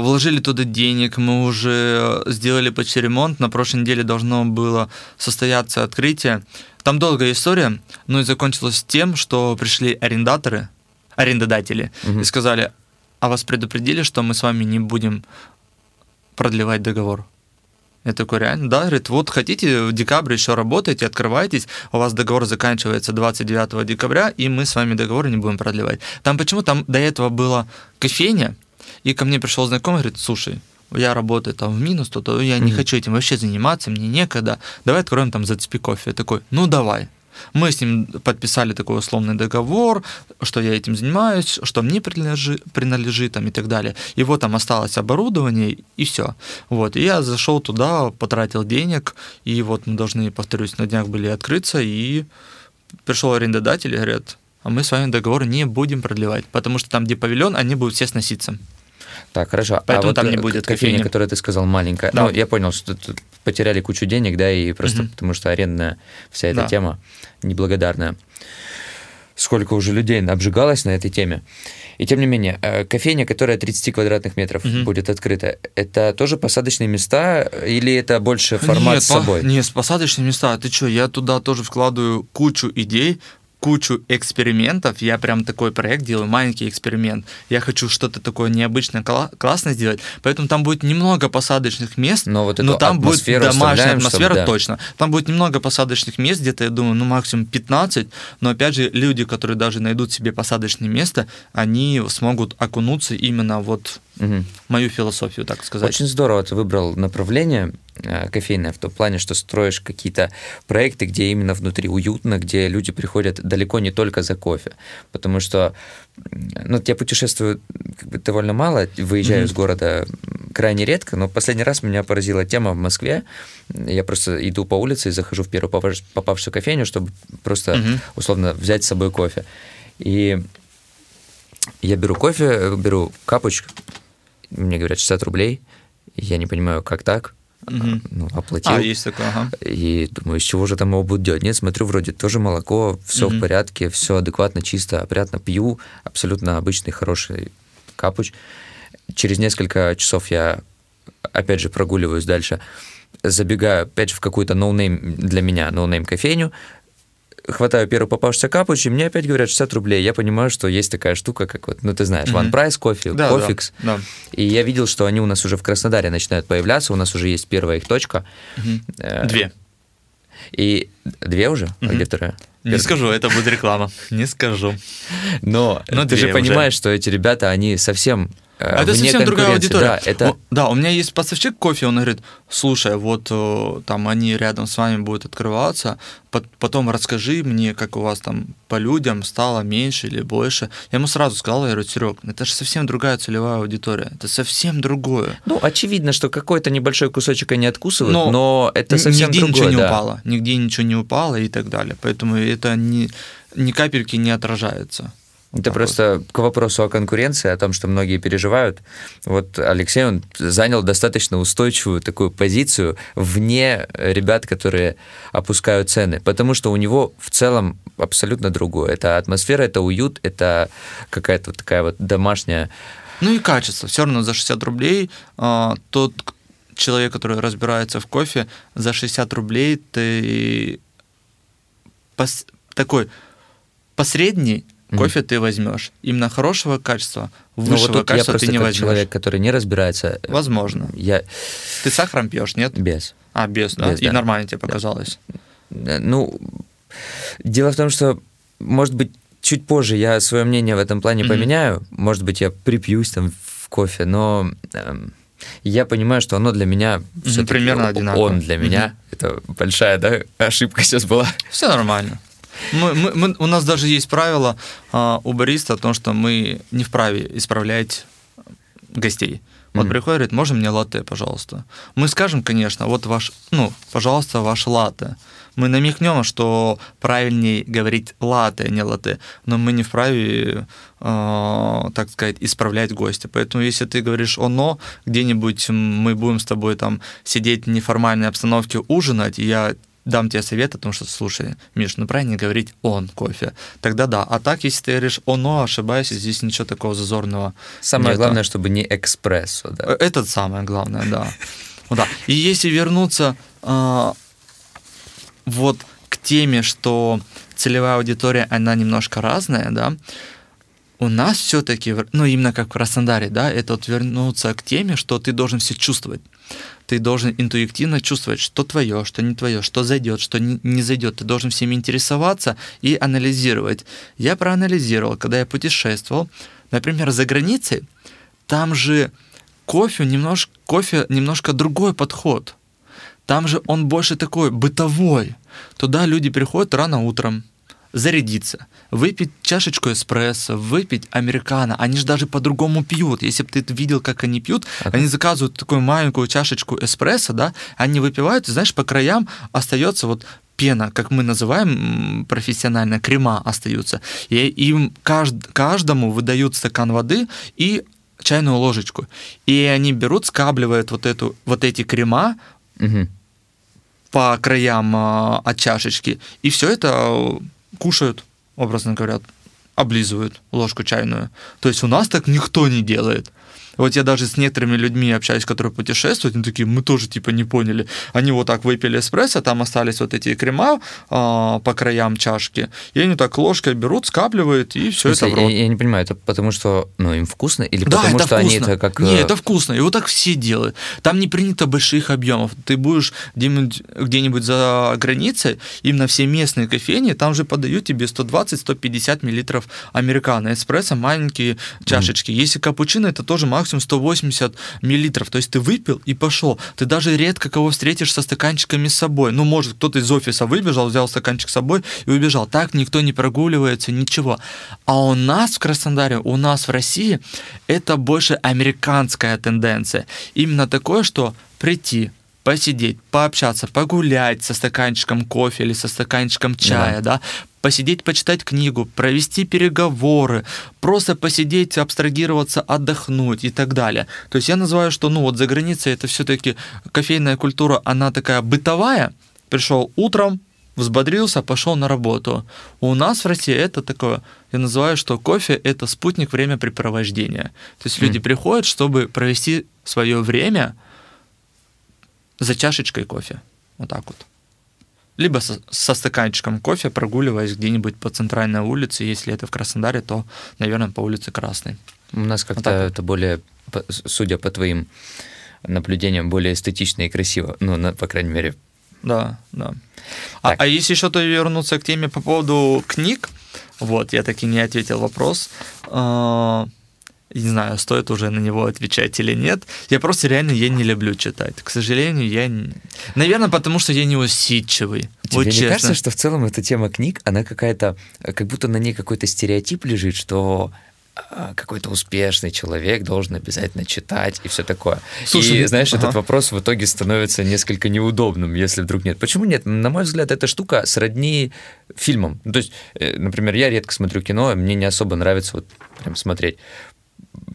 вложили туда денег, мы уже сделали почти ремонт. На прошлой неделе должно было состояться открытие. Там долгая история, но и закончилось тем, что пришли арендаторы, арендодатели,
Мгм.
и сказали, а вас предупредили, что мы с вами не будем продлевать договор? Я такой, реально? Да, говорит, вот хотите, в декабре еще работаете, открываетесь, у вас договор заканчивается 29 декабря, и мы с вами договор не будем продлевать. Там почему? Там до этого была кофейня, и ко мне пришел знакомый, говорит, слушай, я работаю там в минус, то, то я не
Мгм.
хочу этим вообще заниматься, мне некогда, давай откроем там зацепи кофе. Я такой, ну давай. Мы с ним подписали такой условный договор, что я этим занимаюсь, что мне принадлежит, принадлежит там, и так далее. И вот там осталось оборудование, и все. Вот. И я зашел туда, потратил денег, и вот мы должны, повторюсь, на днях были открыться, и пришел арендодатель и говорят, а мы с вами договор не будем продлевать, потому что там, где павильон, они будут все сноситься.
Так, хорошо.
Поэтому
а вот
там не
э,
будет
кофейня,
кофейни.
которую ты сказал, маленькая.
Да.
Ну, я понял, что тут потеряли кучу денег, да, и просто
Мгм.
потому что арендная вся эта
Да.
тема неблагодарная. Сколько уже людей обжигалось на этой теме. И тем не менее, э, кофейня, которая 30 квадратных метров
Мгм.
будет открыта, это тоже посадочные места или это больше формат
нет,
с
по-
собой?
Нет, с посадочные места. Ты что, я туда тоже вкладываю кучу идей, кучу экспериментов. Я прям такой проект делаю, маленький эксперимент. Я хочу что-то такое необычное, кла- классное сделать. Поэтому там будет немного посадочных мест,
Но вот
но там будет домашняя атмосфера
чтобы, да.
точно. Там будет немного посадочных мест, где-то, я думаю, ну максимум 15. Но опять же, люди, которые даже найдут себе посадочное место, они смогут окунуться именно вот в мою философию, так сказать.
Очень здорово ты выбрал направление э, кофейное в том плане, что строишь какие-то проекты, где именно внутри уютно, где люди приходят далеко не только за кофе. Потому что ну, я путешествую как бы довольно мало, выезжаю
Мгм.
из города крайне редко, но последний раз меня поразила тема в Москве. Я просто иду по улице и захожу в первую попав- попавшую кофейню, чтобы просто
Мгм.
условно взять с собой кофе. И я беру кофе, беру капуч, мне говорят 60 рублей, я не понимаю, как так,
Мгм.
ну, оплатил.
А, есть такое, ага.
И думаю, из чего же там его будут делать? Нет, смотрю, вроде тоже молоко, все в порядке, все адекватно, чисто, опрятно пью, абсолютно обычный, хороший капуч. Через несколько часов я, опять же, прогуливаюсь дальше, забегаю, опять же, в какую-то no-name для меня, no-name кофейню, хватаю первый попавшийся капуч, и мне опять говорят 60 рублей. Я понимаю, что есть такая штука, как вот, ну, ты знаешь. One Price кофе,
Да,
кофикс.
да, да.
И я видел, что они у нас уже в Краснодаре начинают появляться, у нас уже есть первая их точка. Э,
Две.
И две уже? А где вторая?
Не скажу, это будет реклама. Не скажу.
Но
Ну,
ты же
две уже.
понимаешь, что эти ребята, они совсем
А это совсем другая аудитория.
Да, это...
О, да, у меня есть поставщик кофе, он говорит, слушай, вот э, там они рядом с вами будут открываться, пот- потом расскажи мне, как у вас там по людям стало меньше или больше. Я ему сразу сказал, я говорю, Серег, это же совсем другая целевая аудитория, это совсем другое.
Ну, очевидно, что какой-то небольшой кусочек они откусывают,
Но
но, это совсем
нигде
другое.
ничего не
да.
упало, нигде ничего не упало и так далее. Поэтому это ни, ни капельки не отражается.
Это просто к вопросу о конкуренции, о том, что многие переживают. Вот Алексей, он занял достаточно устойчивую такую позицию вне ребят, которые опускают цены, потому что у него в целом абсолютно другое. Это атмосфера, это уют, это какая-то вот такая вот домашняя...
Ну и качество. Все равно за 60 рублей а, тот человек, который разбирается в кофе, за 60 рублей ты пос- такой посредний Кофе ты возьмешь. Именно хорошего качества,
Ну,
высшего
вот тут я
качества
просто
ты не возьмешь.
человек, который не разбирается,
Возможно.
я
Ты сахаром пьешь, нет?
без.
А, без, да?
Без,
И
да.
нормально тебе показалось.
Э, Ну, дело в том, что, может быть, чуть позже я свое мнение в этом плане
Мгм.
поменяю. Может быть, я припьюсь там в кофе, но эм, я понимаю, что оно для меня всё-таки
примерно одинаково.
Он для меня. Это большая да, ошибка сейчас была.
Все нормально. Мы, мы, мы, у нас даже есть правило а, у бариста о том, что мы не вправе исправлять гостей. Вот mm-hmm. приходит, говорит, можно мне латте, пожалуйста? Мы скажем, конечно, вот ваш, ну, пожалуйста, ваш латте. Мы намекнем, что правильнее говорить латте, а не латте, но мы не вправе, э, так сказать, исправлять гостя. Поэтому если ты говоришь оно, где-нибудь мы будем с тобой там сидеть в неформальной обстановке ужинать, и я дам тебе совет о том, что, слушай, Миш, ну правильно говорить он кофе. Тогда да. А так, если ты говоришь оно, ошибаюсь, здесь ничего такого зазорного
Самое нет. главное, чтобы не экспрессо, да?
Э, это самое главное, да. да. И если вернуться э, вот к теме, что целевая аудитория, она немножко разная, да, у нас все-таки, ну именно как в Краснодаре, да, это вот вернуться к теме, что ты должен все чувствовать ты должен интуитивно чувствовать, что твое, что не твое, что зайдет, что не, зайдет. Ты должен всеми интересоваться и анализировать. Я проанализировал, когда я путешествовал, например, за границей, там же кофе немножко, кофе немножко другой подход. Там же он больше такой бытовой. Туда люди приходят рано утром, зарядиться, выпить чашечку эспрессо, выпить американо. Они же даже по-другому пьют. Если бы ты видел, как они пьют, ага. они заказывают такую маленькую чашечку эспрессо, да, они выпивают, и знаешь, по краям остается вот пена, как мы называем профессионально, крема остаются. И им кажд, каждому выдают стакан воды и чайную ложечку. И они берут, скабливают вот, эту, вот эти крема угу. по краям а, от чашечки, и все это кушают, образно говоря, облизывают ложку чайную. То есть у нас так никто не делает. Вот я даже с некоторыми людьми общаюсь, которые путешествуют, они такие, мы тоже типа не поняли. Они вот так выпили эспрессо, там остались вот эти крема а, по краям чашки, и они так ложкой берут, скапливают, и все это в рот.
Я, я не понимаю, это потому что ну, им вкусно или да, потому что
вкусно.
они это как...
Не, э, это вкусно, и вот так все делают. Там не принято больших объемов. Ты будешь где-нибудь, где-нибудь за границей, именно все местные кофейни, там же подают тебе 120-150 миллилитров американо, эспрессо, маленькие чашечки. Mm. Если капучино, это тоже максимум максимум 180 миллилитров. То есть ты выпил и пошел. Ты даже редко кого встретишь со стаканчиками с собой. Ну, может, кто-то из офиса выбежал, взял стаканчик с собой и убежал. Так никто не прогуливается, ничего. А у нас в Краснодаре, у нас в России это больше американская тенденция. Именно такое, что прийти, посидеть, пообщаться, погулять со стаканчиком кофе или со стаканчиком чая, да, да посидеть, почитать книгу, провести переговоры, просто посидеть, абстрагироваться, отдохнуть и так далее. То есть я называю, что ну вот за границей это все-таки кофейная культура, она такая бытовая. Пришел утром, взбодрился, пошел на работу. У нас в России это такое, я называю, что кофе – это спутник времяпрепровождения. То есть mm. люди приходят, чтобы провести свое время за чашечкой кофе. Вот так вот либо со, со стаканчиком кофе, прогуливаясь где-нибудь по центральной улице. Если это в Краснодаре, то, наверное, по улице Красной.
У нас как-то вот это более, судя по твоим наблюдениям, более эстетично и красиво. Ну, на, по крайней мере.
Да, да. А, а если еще-то вернуться к теме по поводу книг, вот, я таки не ответил вопрос. Не знаю, стоит уже на него отвечать или нет. Я просто реально я не люблю читать. К сожалению, я... Наверное, потому что я не усидчивый.
Тебе вот не честно. кажется, что в целом эта тема книг, она какая-то, как будто на ней какой-то стереотип лежит, что а, какой-то успешный человек должен обязательно читать и все такое. Слушай, и знаешь, ага. этот вопрос в итоге становится несколько неудобным, если вдруг нет. Почему нет? На мой взгляд, эта штука сродни фильмам. То есть, э, например, я редко смотрю кино, мне не особо нравится вот прям смотреть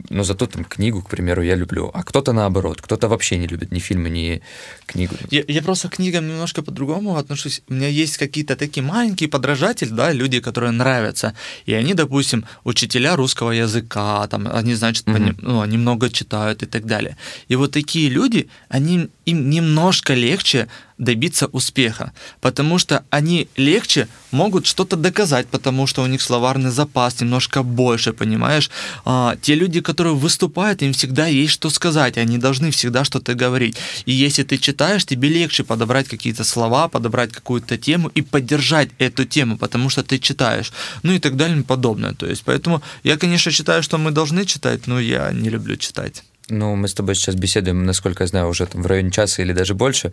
но зато там книгу, к примеру, я люблю. А кто-то наоборот, кто-то вообще не любит ни фильмы, ни книгу.
Я, я просто к книгам немножко по-другому отношусь. У меня есть какие-то такие маленькие подражатели, да, люди, которые нравятся. И они, допустим, учителя русского языка, там, они, значит, mm-hmm. ну, они много читают и так далее. И вот такие люди, они, им немножко легче добиться успеха, потому что они легче могут что-то доказать, потому что у них словарный запас немножко больше, понимаешь? А, те люди, которые выступают, им всегда есть что сказать, они должны всегда что-то говорить. И если ты читаешь, тебе легче подобрать какие-то слова, подобрать какую-то тему и поддержать эту тему, потому что ты читаешь, ну и так далее и подобное. То есть, поэтому я, конечно, считаю, что мы должны читать, но я не люблю читать.
Ну, мы с тобой сейчас беседуем, насколько я знаю, уже там в районе часа или даже больше.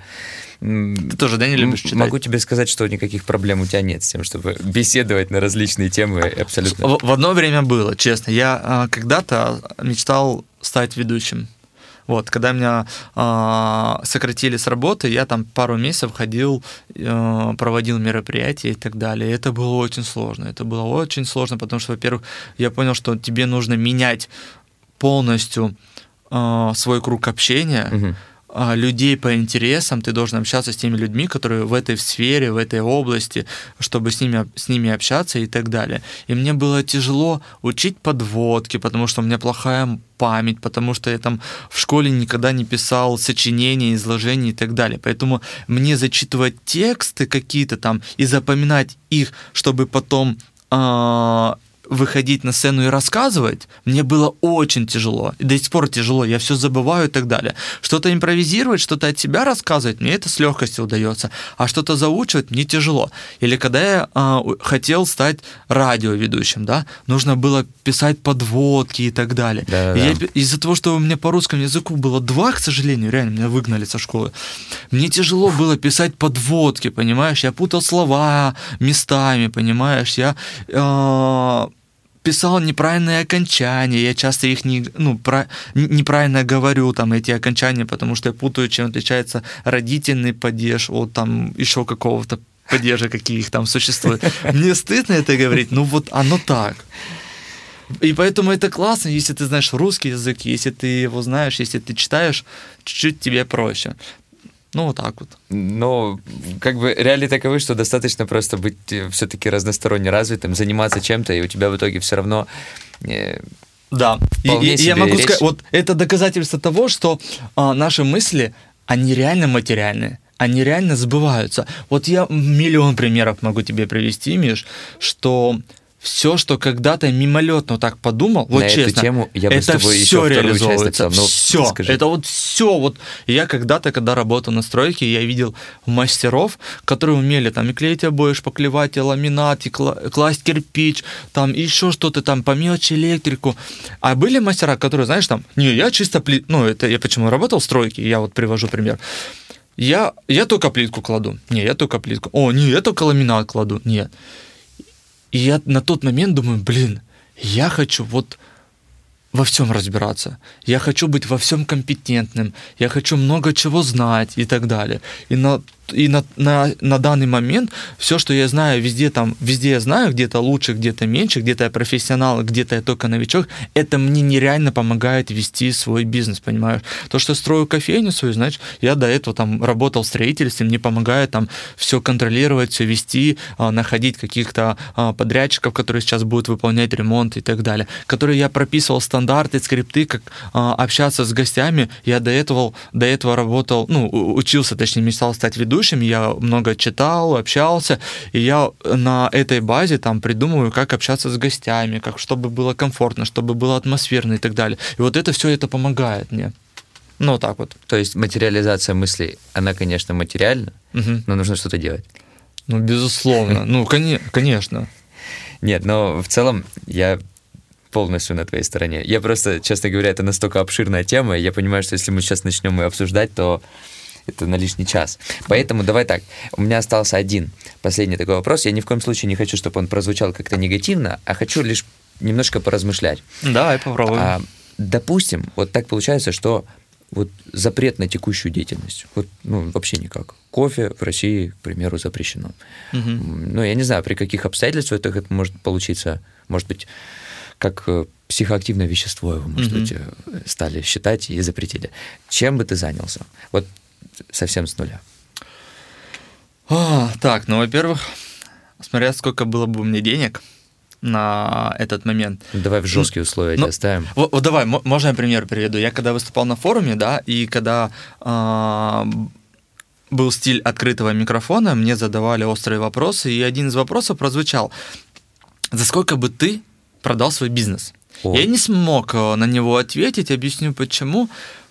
Ты тоже, да, не любишь читать?
Могу тебе сказать, что никаких проблем у тебя нет с тем, чтобы *laughs* беседовать на различные темы абсолютно.
В, в одно время было, честно. Я а, когда-то мечтал стать ведущим. Вот, когда меня э, сократили с работы, я там пару месяцев ходил, э, проводил мероприятия и так далее. Это было очень сложно. Это было очень сложно, потому что, во-первых, я понял, что тебе нужно менять полностью э, свой круг общения. Угу людей по интересам, ты должен общаться с теми людьми, которые в этой сфере, в этой области, чтобы с ними, с ними общаться и так далее. И мне было тяжело учить подводки, потому что у меня плохая память, потому что я там в школе никогда не писал сочинения, изложения и так далее. Поэтому мне зачитывать тексты какие-то там и запоминать их, чтобы потом э, выходить на сцену и рассказывать, мне было очень тяжело. И до сих пор тяжело, я все забываю и так далее. Что-то импровизировать, что-то от себя рассказывать, мне это с легкостью удается. А что-то заучивать мне тяжело. Или когда я э, хотел стать радиоведущим, да, нужно было писать подводки и так далее. Да, и да. из-за того, что у меня по русскому языку было два, к сожалению, реально меня выгнали со школы, мне тяжело было писать подводки, понимаешь? Я путал слова местами, понимаешь? Я э, писал неправильные окончания, я часто их не, ну, про, неправильно говорю, там, эти окончания, потому что я путаю, чем отличается родительный падеж от там еще какого-то падежа, какие их там существуют. Мне стыдно это говорить, ну вот оно так. И поэтому это классно, если ты знаешь русский язык, если ты его знаешь, если ты читаешь, чуть-чуть тебе проще. Ну, вот так вот.
Но как бы реалии таковы, что достаточно просто быть э, все-таки разносторонне развитым, заниматься чем-то, и у тебя в итоге все равно
э, да, и, и, я могу речь. сказать, вот это доказательство того, что а, наши мысли, они реально материальные, они реально сбываются. Вот я миллион примеров могу тебе привести, Миш, что все, что когда-то мимолетно так подумал, вот
На
честно,
эту тему я бы
это
с тобой
все
еще
реализовывается.
Написал,
все, скажи. это вот все. Вот я когда-то, когда работал на стройке, я видел мастеров, которые умели там и клеить обои, шпаклевать, и ламинат, и класть кирпич, там и еще что-то там по мелочи электрику. А были мастера, которые, знаешь, там, не, я чисто плит, ну это я почему работал в стройке, я вот привожу пример. Я, я только плитку кладу. Не, я только плитку. О, не, я только ламинат кладу. Нет. И я на тот момент думаю, блин, я хочу вот во всем разбираться. Я хочу быть во всем компетентным. Я хочу много чего знать и так далее. И на и на, на, на данный момент все, что я знаю, везде там, везде я знаю, где-то лучше, где-то меньше, где-то я профессионал, где-то я только новичок, это мне нереально помогает вести свой бизнес, понимаешь? То, что строю кофейню свою, значит, я до этого там работал в строительстве, мне помогает там все контролировать, все вести, а, находить каких-то а, подрядчиков, которые сейчас будут выполнять ремонт и так далее, которые я прописывал стандарты, скрипты, как а, общаться с гостями, я до этого, до этого работал, ну, учился, точнее, мечтал стать ведущим, ведущим, я много читал, общался, и я на этой базе там придумываю, как общаться с гостями, как чтобы было комфортно, чтобы было атмосферно и так далее. И вот это все это помогает мне. Ну, так вот.
То есть материализация мыслей, она, конечно, материальна, угу. но нужно что-то делать.
Ну, безусловно. Ну, конечно.
Нет, но в целом я полностью на твоей стороне. Я просто, честно говоря, это настолько обширная тема, я понимаю, что если мы сейчас начнем ее обсуждать, то это на лишний час. Поэтому давай так, у меня остался один последний такой вопрос. Я ни в коем случае не хочу, чтобы он прозвучал как-то негативно, а хочу лишь немножко поразмышлять.
Давай попробуем. А,
допустим, вот так получается, что вот запрет на текущую деятельность. Вот, ну, вообще никак. Кофе в России, к примеру, запрещено. Угу. Ну, я не знаю, при каких обстоятельствах это может получиться. Может быть, как э, психоактивное вещество его, может угу. быть, э, стали считать и запретили. Чем бы ты занялся? Вот совсем с нуля?
А, так, ну, во-первых, смотря сколько было бы меня денег на этот момент.
Давай в жесткие условия ну, оставим.
Вот, вот давай, можно я пример приведу? Я когда выступал на форуме, да, и когда э, был стиль открытого микрофона, мне задавали острые вопросы, и один из вопросов прозвучал: за сколько бы ты продал свой бизнес? О. Я не смог э, на него ответить, объясню почему.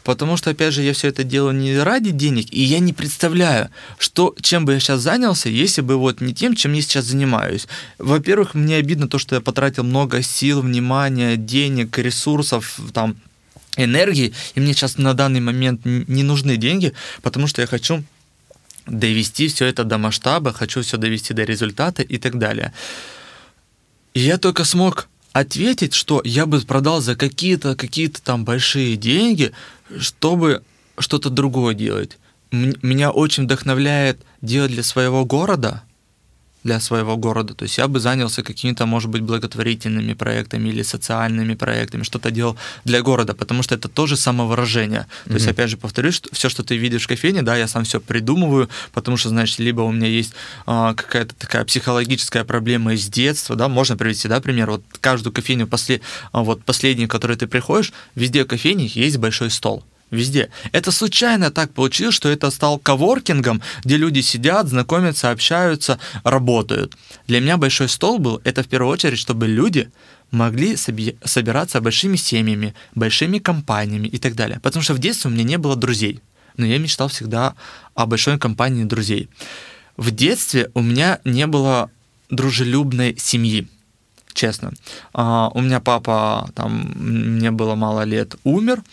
Потому что, опять же, я все это делаю не ради денег, и я не представляю, что, чем бы я сейчас занялся, если бы вот не тем, чем я сейчас занимаюсь. Во-первых, мне обидно то, что я потратил много сил, внимания, денег, ресурсов, там, энергии, и мне сейчас на данный момент не нужны деньги, потому что я хочу довести все это до масштаба, хочу все довести до результата и так далее. И я только смог ответить, что я бы продал за какие-то какие-то там большие деньги, чтобы что-то другое делать. Меня очень вдохновляет делать для своего города – для своего города. То есть я бы занялся какими-то, может быть, благотворительными проектами или социальными проектами, что-то делал для города, потому что это тоже самовыражение. То mm-hmm. есть, опять же, повторюсь, что все, что ты видишь в кофейне, да, я сам все придумываю, потому что, значит, либо у меня есть а, какая-то такая психологическая проблема из детства, да, можно привести, да, пример, вот каждую кофейню, после, а, вот последнюю, в которой ты приходишь, везде в кофейне есть большой стол везде. Это случайно так получилось, что это стал коворкингом, где люди сидят, знакомятся, общаются, работают. Для меня большой стол был, это в первую очередь, чтобы люди могли собираться большими семьями, большими компаниями и так далее. Потому что в детстве у меня не было друзей, но я мечтал всегда о большой компании друзей. В детстве у меня не было дружелюбной семьи, честно. Uh, у меня папа, там, мне было мало лет, умер, а,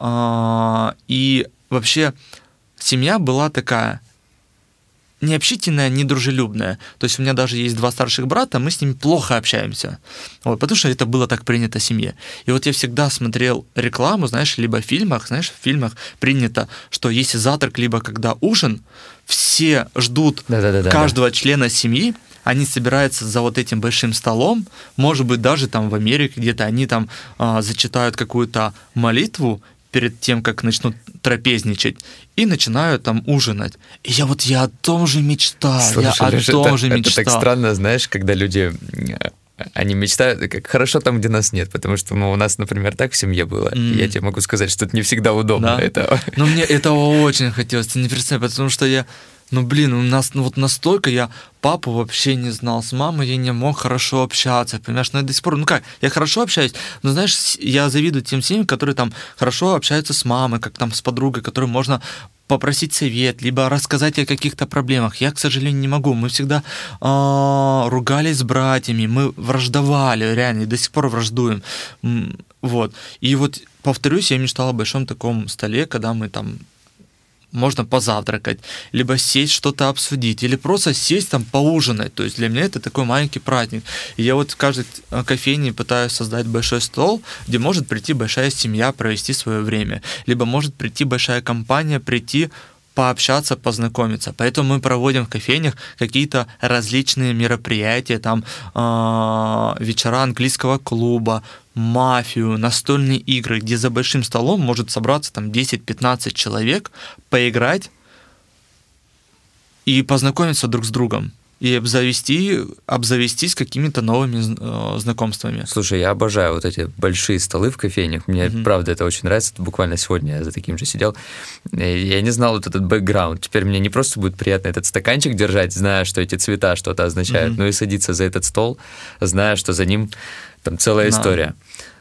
и вообще семья была такая необщительная, недружелюбная. То есть у меня даже есть два старших брата, мы с ними плохо общаемся. Вот, потому что это было так принято в семье. И вот я всегда смотрел рекламу, знаешь, либо в фильмах, знаешь, в фильмах принято, что если завтрак, либо когда ужин, все ждут Да-да-да-да. каждого члена семьи, они собираются за вот этим большим столом, может быть, даже там в Америке где-то они там э, зачитают какую-то молитву, перед тем, как начнут трапезничать, и начинаю там ужинать. И я вот, я о том же мечтаю, Слушай, я о том
это,
же мечтаю.
Это так странно, знаешь, когда люди они мечтают, как хорошо там, где нас нет, потому что ну, у нас, например, так в семье было. Mm. И я тебе могу сказать, что это не всегда удобно. Да? Это...
Но мне этого очень хотелось, ты не представляешь, потому что я ну, блин, у нас ну, вот настолько я папу вообще не знал, с мамой я не мог хорошо общаться, понимаешь, но я до сих пор, ну как, я хорошо общаюсь, но знаешь, я завидую тем семьям, которые там хорошо общаются с мамой, как там с подругой, которой можно попросить совет, либо рассказать о каких-то проблемах. Я, к сожалению, не могу. Мы всегда э, ругались с братьями, мы враждовали, реально, и до сих пор враждуем. Вот. И вот, повторюсь, я мечтал о большом таком столе, когда мы там можно позавтракать, либо сесть что-то обсудить, или просто сесть там поужинать. То есть для меня это такой маленький праздник. И я вот в каждой кофейне пытаюсь создать большой стол, где может прийти большая семья провести свое время, либо может прийти большая компания, прийти пообщаться, познакомиться. Поэтому мы проводим в кофейнях какие-то различные мероприятия, там э, вечера английского клуба, мафию, настольные игры, где за большим столом может собраться там 10-15 человек, поиграть и познакомиться друг с другом и обзавести, обзавестись какими-то новыми э, знакомствами.
Слушай, я обожаю вот эти большие столы в кофейнях. Мне, mm-hmm. правда, это очень нравится. Буквально сегодня я за таким же сидел. Я не знал вот этот бэкграунд. Теперь мне не просто будет приятно этот стаканчик держать, зная, что эти цвета что-то означают, mm-hmm. но и садиться за этот стол, зная, что за ним там целая да. история.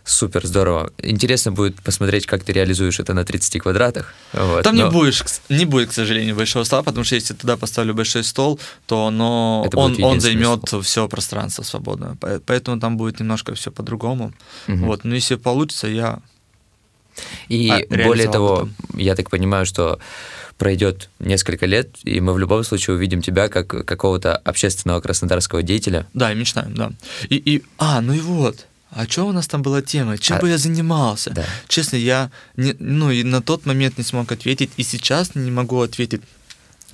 Супер, здорово. Интересно будет посмотреть, как ты реализуешь это на 30 квадратах.
Вот, Там но... не, будешь, не будет, к сожалению, большого стола, потому что если туда поставлю большой стол, то оно, он, он займет стол. все пространство свободное. Поэтому там будет немножко все по-другому. Угу. Вот. Но если получится, я
и а, более того, потом. я так понимаю, что пройдет несколько лет, и мы в любом случае увидим тебя как какого-то общественного краснодарского деятеля.
Да, и мечтаем, да. И, и, а, ну и вот, а что у нас там была тема? Чем а, бы я занимался? Да. Честно, я не, ну, и на тот момент не смог ответить, и сейчас не могу ответить.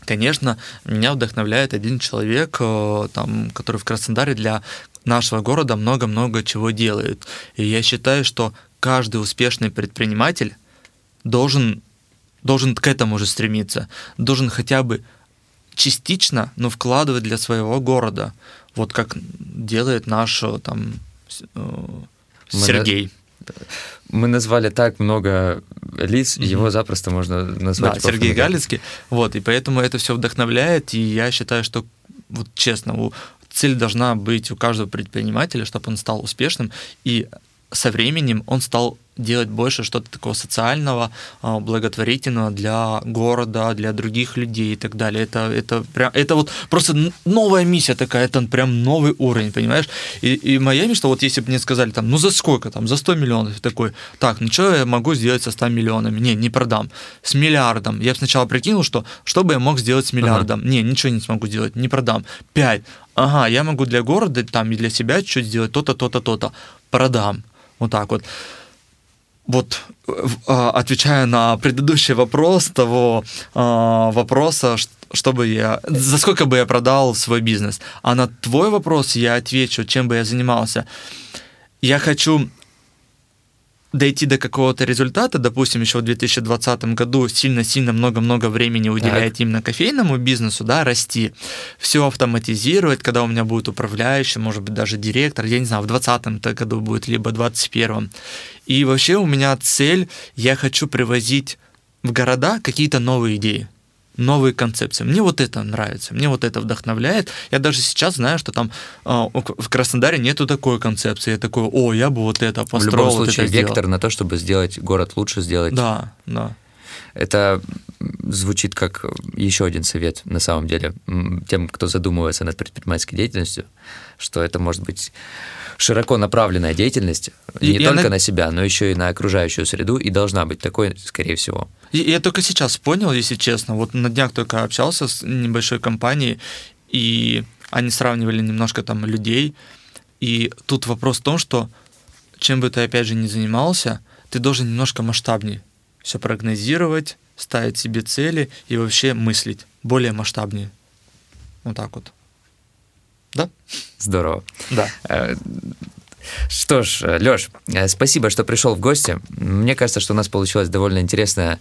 Конечно, меня вдохновляет один человек, э, там, который в Краснодаре для нашего города много-много чего делает. И я считаю, что каждый успешный предприниматель должен, должен к этому же стремиться, должен хотя бы частично, но вкладывать для своего города. Вот как делает наш э, там Сергей.
Мы назвали так много лиц, mm-hmm. его запросто можно назвать.
Да, Сергей Галицкий. Вот, и поэтому это все вдохновляет, и я считаю, что, вот честно, цель должна быть у каждого предпринимателя, чтобы он стал успешным, и со временем он стал делать больше что-то такого социального, а, благотворительного для города, для других людей и так далее. Это, это, прям, это вот просто новая миссия такая, это прям новый уровень, понимаешь? И, и моя мечта, вот если бы мне сказали, там, ну за сколько, там, за 100 миллионов, такой, так, ну что я могу сделать со 100 миллионами? Не, не продам. С миллиардом. Я бы сначала прикинул, что что бы я мог сделать с миллиардом? Ага. Не, ничего не смогу сделать, не продам. 5. Ага, я могу для города там и для себя что-то сделать, то-то, то-то, то-то. Продам. Вот так вот вот а, отвечая на предыдущий вопрос того а, вопроса, чтобы я, за сколько бы я продал свой бизнес, а на твой вопрос я отвечу, чем бы я занимался. Я хочу дойти до какого-то результата, допустим, еще в 2020 году сильно-сильно много-много времени уделять так. именно кофейному бизнесу, да, расти, все автоматизировать, когда у меня будет управляющий, может быть, даже директор, я не знаю, в 2020 году будет, либо в 2021. И вообще у меня цель, я хочу привозить в города какие-то новые идеи новые концепции. Мне вот это нравится, мне вот это вдохновляет. Я даже сейчас знаю, что там э, в Краснодаре нету такой концепции. Я такой, о, я бы вот это построил. В
любом случае, вот вектор на то, чтобы сделать город лучше сделать.
Да, да.
Это звучит как еще один совет, на самом деле, тем, кто задумывается над предпринимательской деятельностью, что это может быть широко направленная деятельность не и только она... на себя, но еще и на окружающую среду, и должна быть такой, скорее всего.
Я только сейчас понял, если честно, вот на днях только общался с небольшой компанией, и они сравнивали немножко там людей, и тут вопрос в том, что чем бы ты опять же не занимался, ты должен немножко масштабнее все прогнозировать, ставить себе цели и вообще мыслить более масштабнее. Вот так вот. Да?
Здорово.
Да.
Э, что ж, Лёш, э, спасибо, что пришел в гости. Мне кажется, что у нас получилась довольно интересная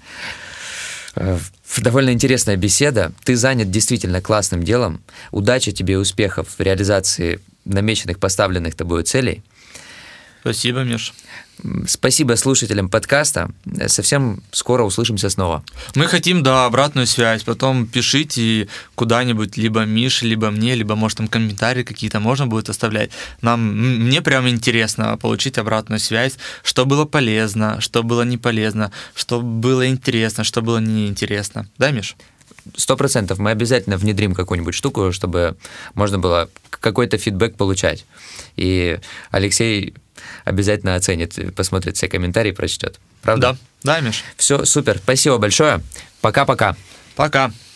э, довольно интересная беседа. Ты занят действительно классным делом. Удачи тебе и успехов в реализации намеченных, поставленных тобой целей.
Спасибо, Миш.
Спасибо слушателям подкаста. Совсем скоро услышимся снова.
Мы хотим, да, обратную связь. Потом пишите куда-нибудь, либо Мише, либо мне, либо, может, там комментарии какие-то можно будет оставлять. Нам, мне прям интересно получить обратную связь, что было полезно, что было не полезно, что было интересно, что было неинтересно. Да, Миш?
Сто процентов. Мы обязательно внедрим какую-нибудь штуку, чтобы можно было какой-то фидбэк получать. И Алексей обязательно оценит, посмотрит все комментарии, прочтет. Правда?
Да, да, Миш.
Все, супер. Спасибо большое. Пока-пока.
Пока. -пока. Пока.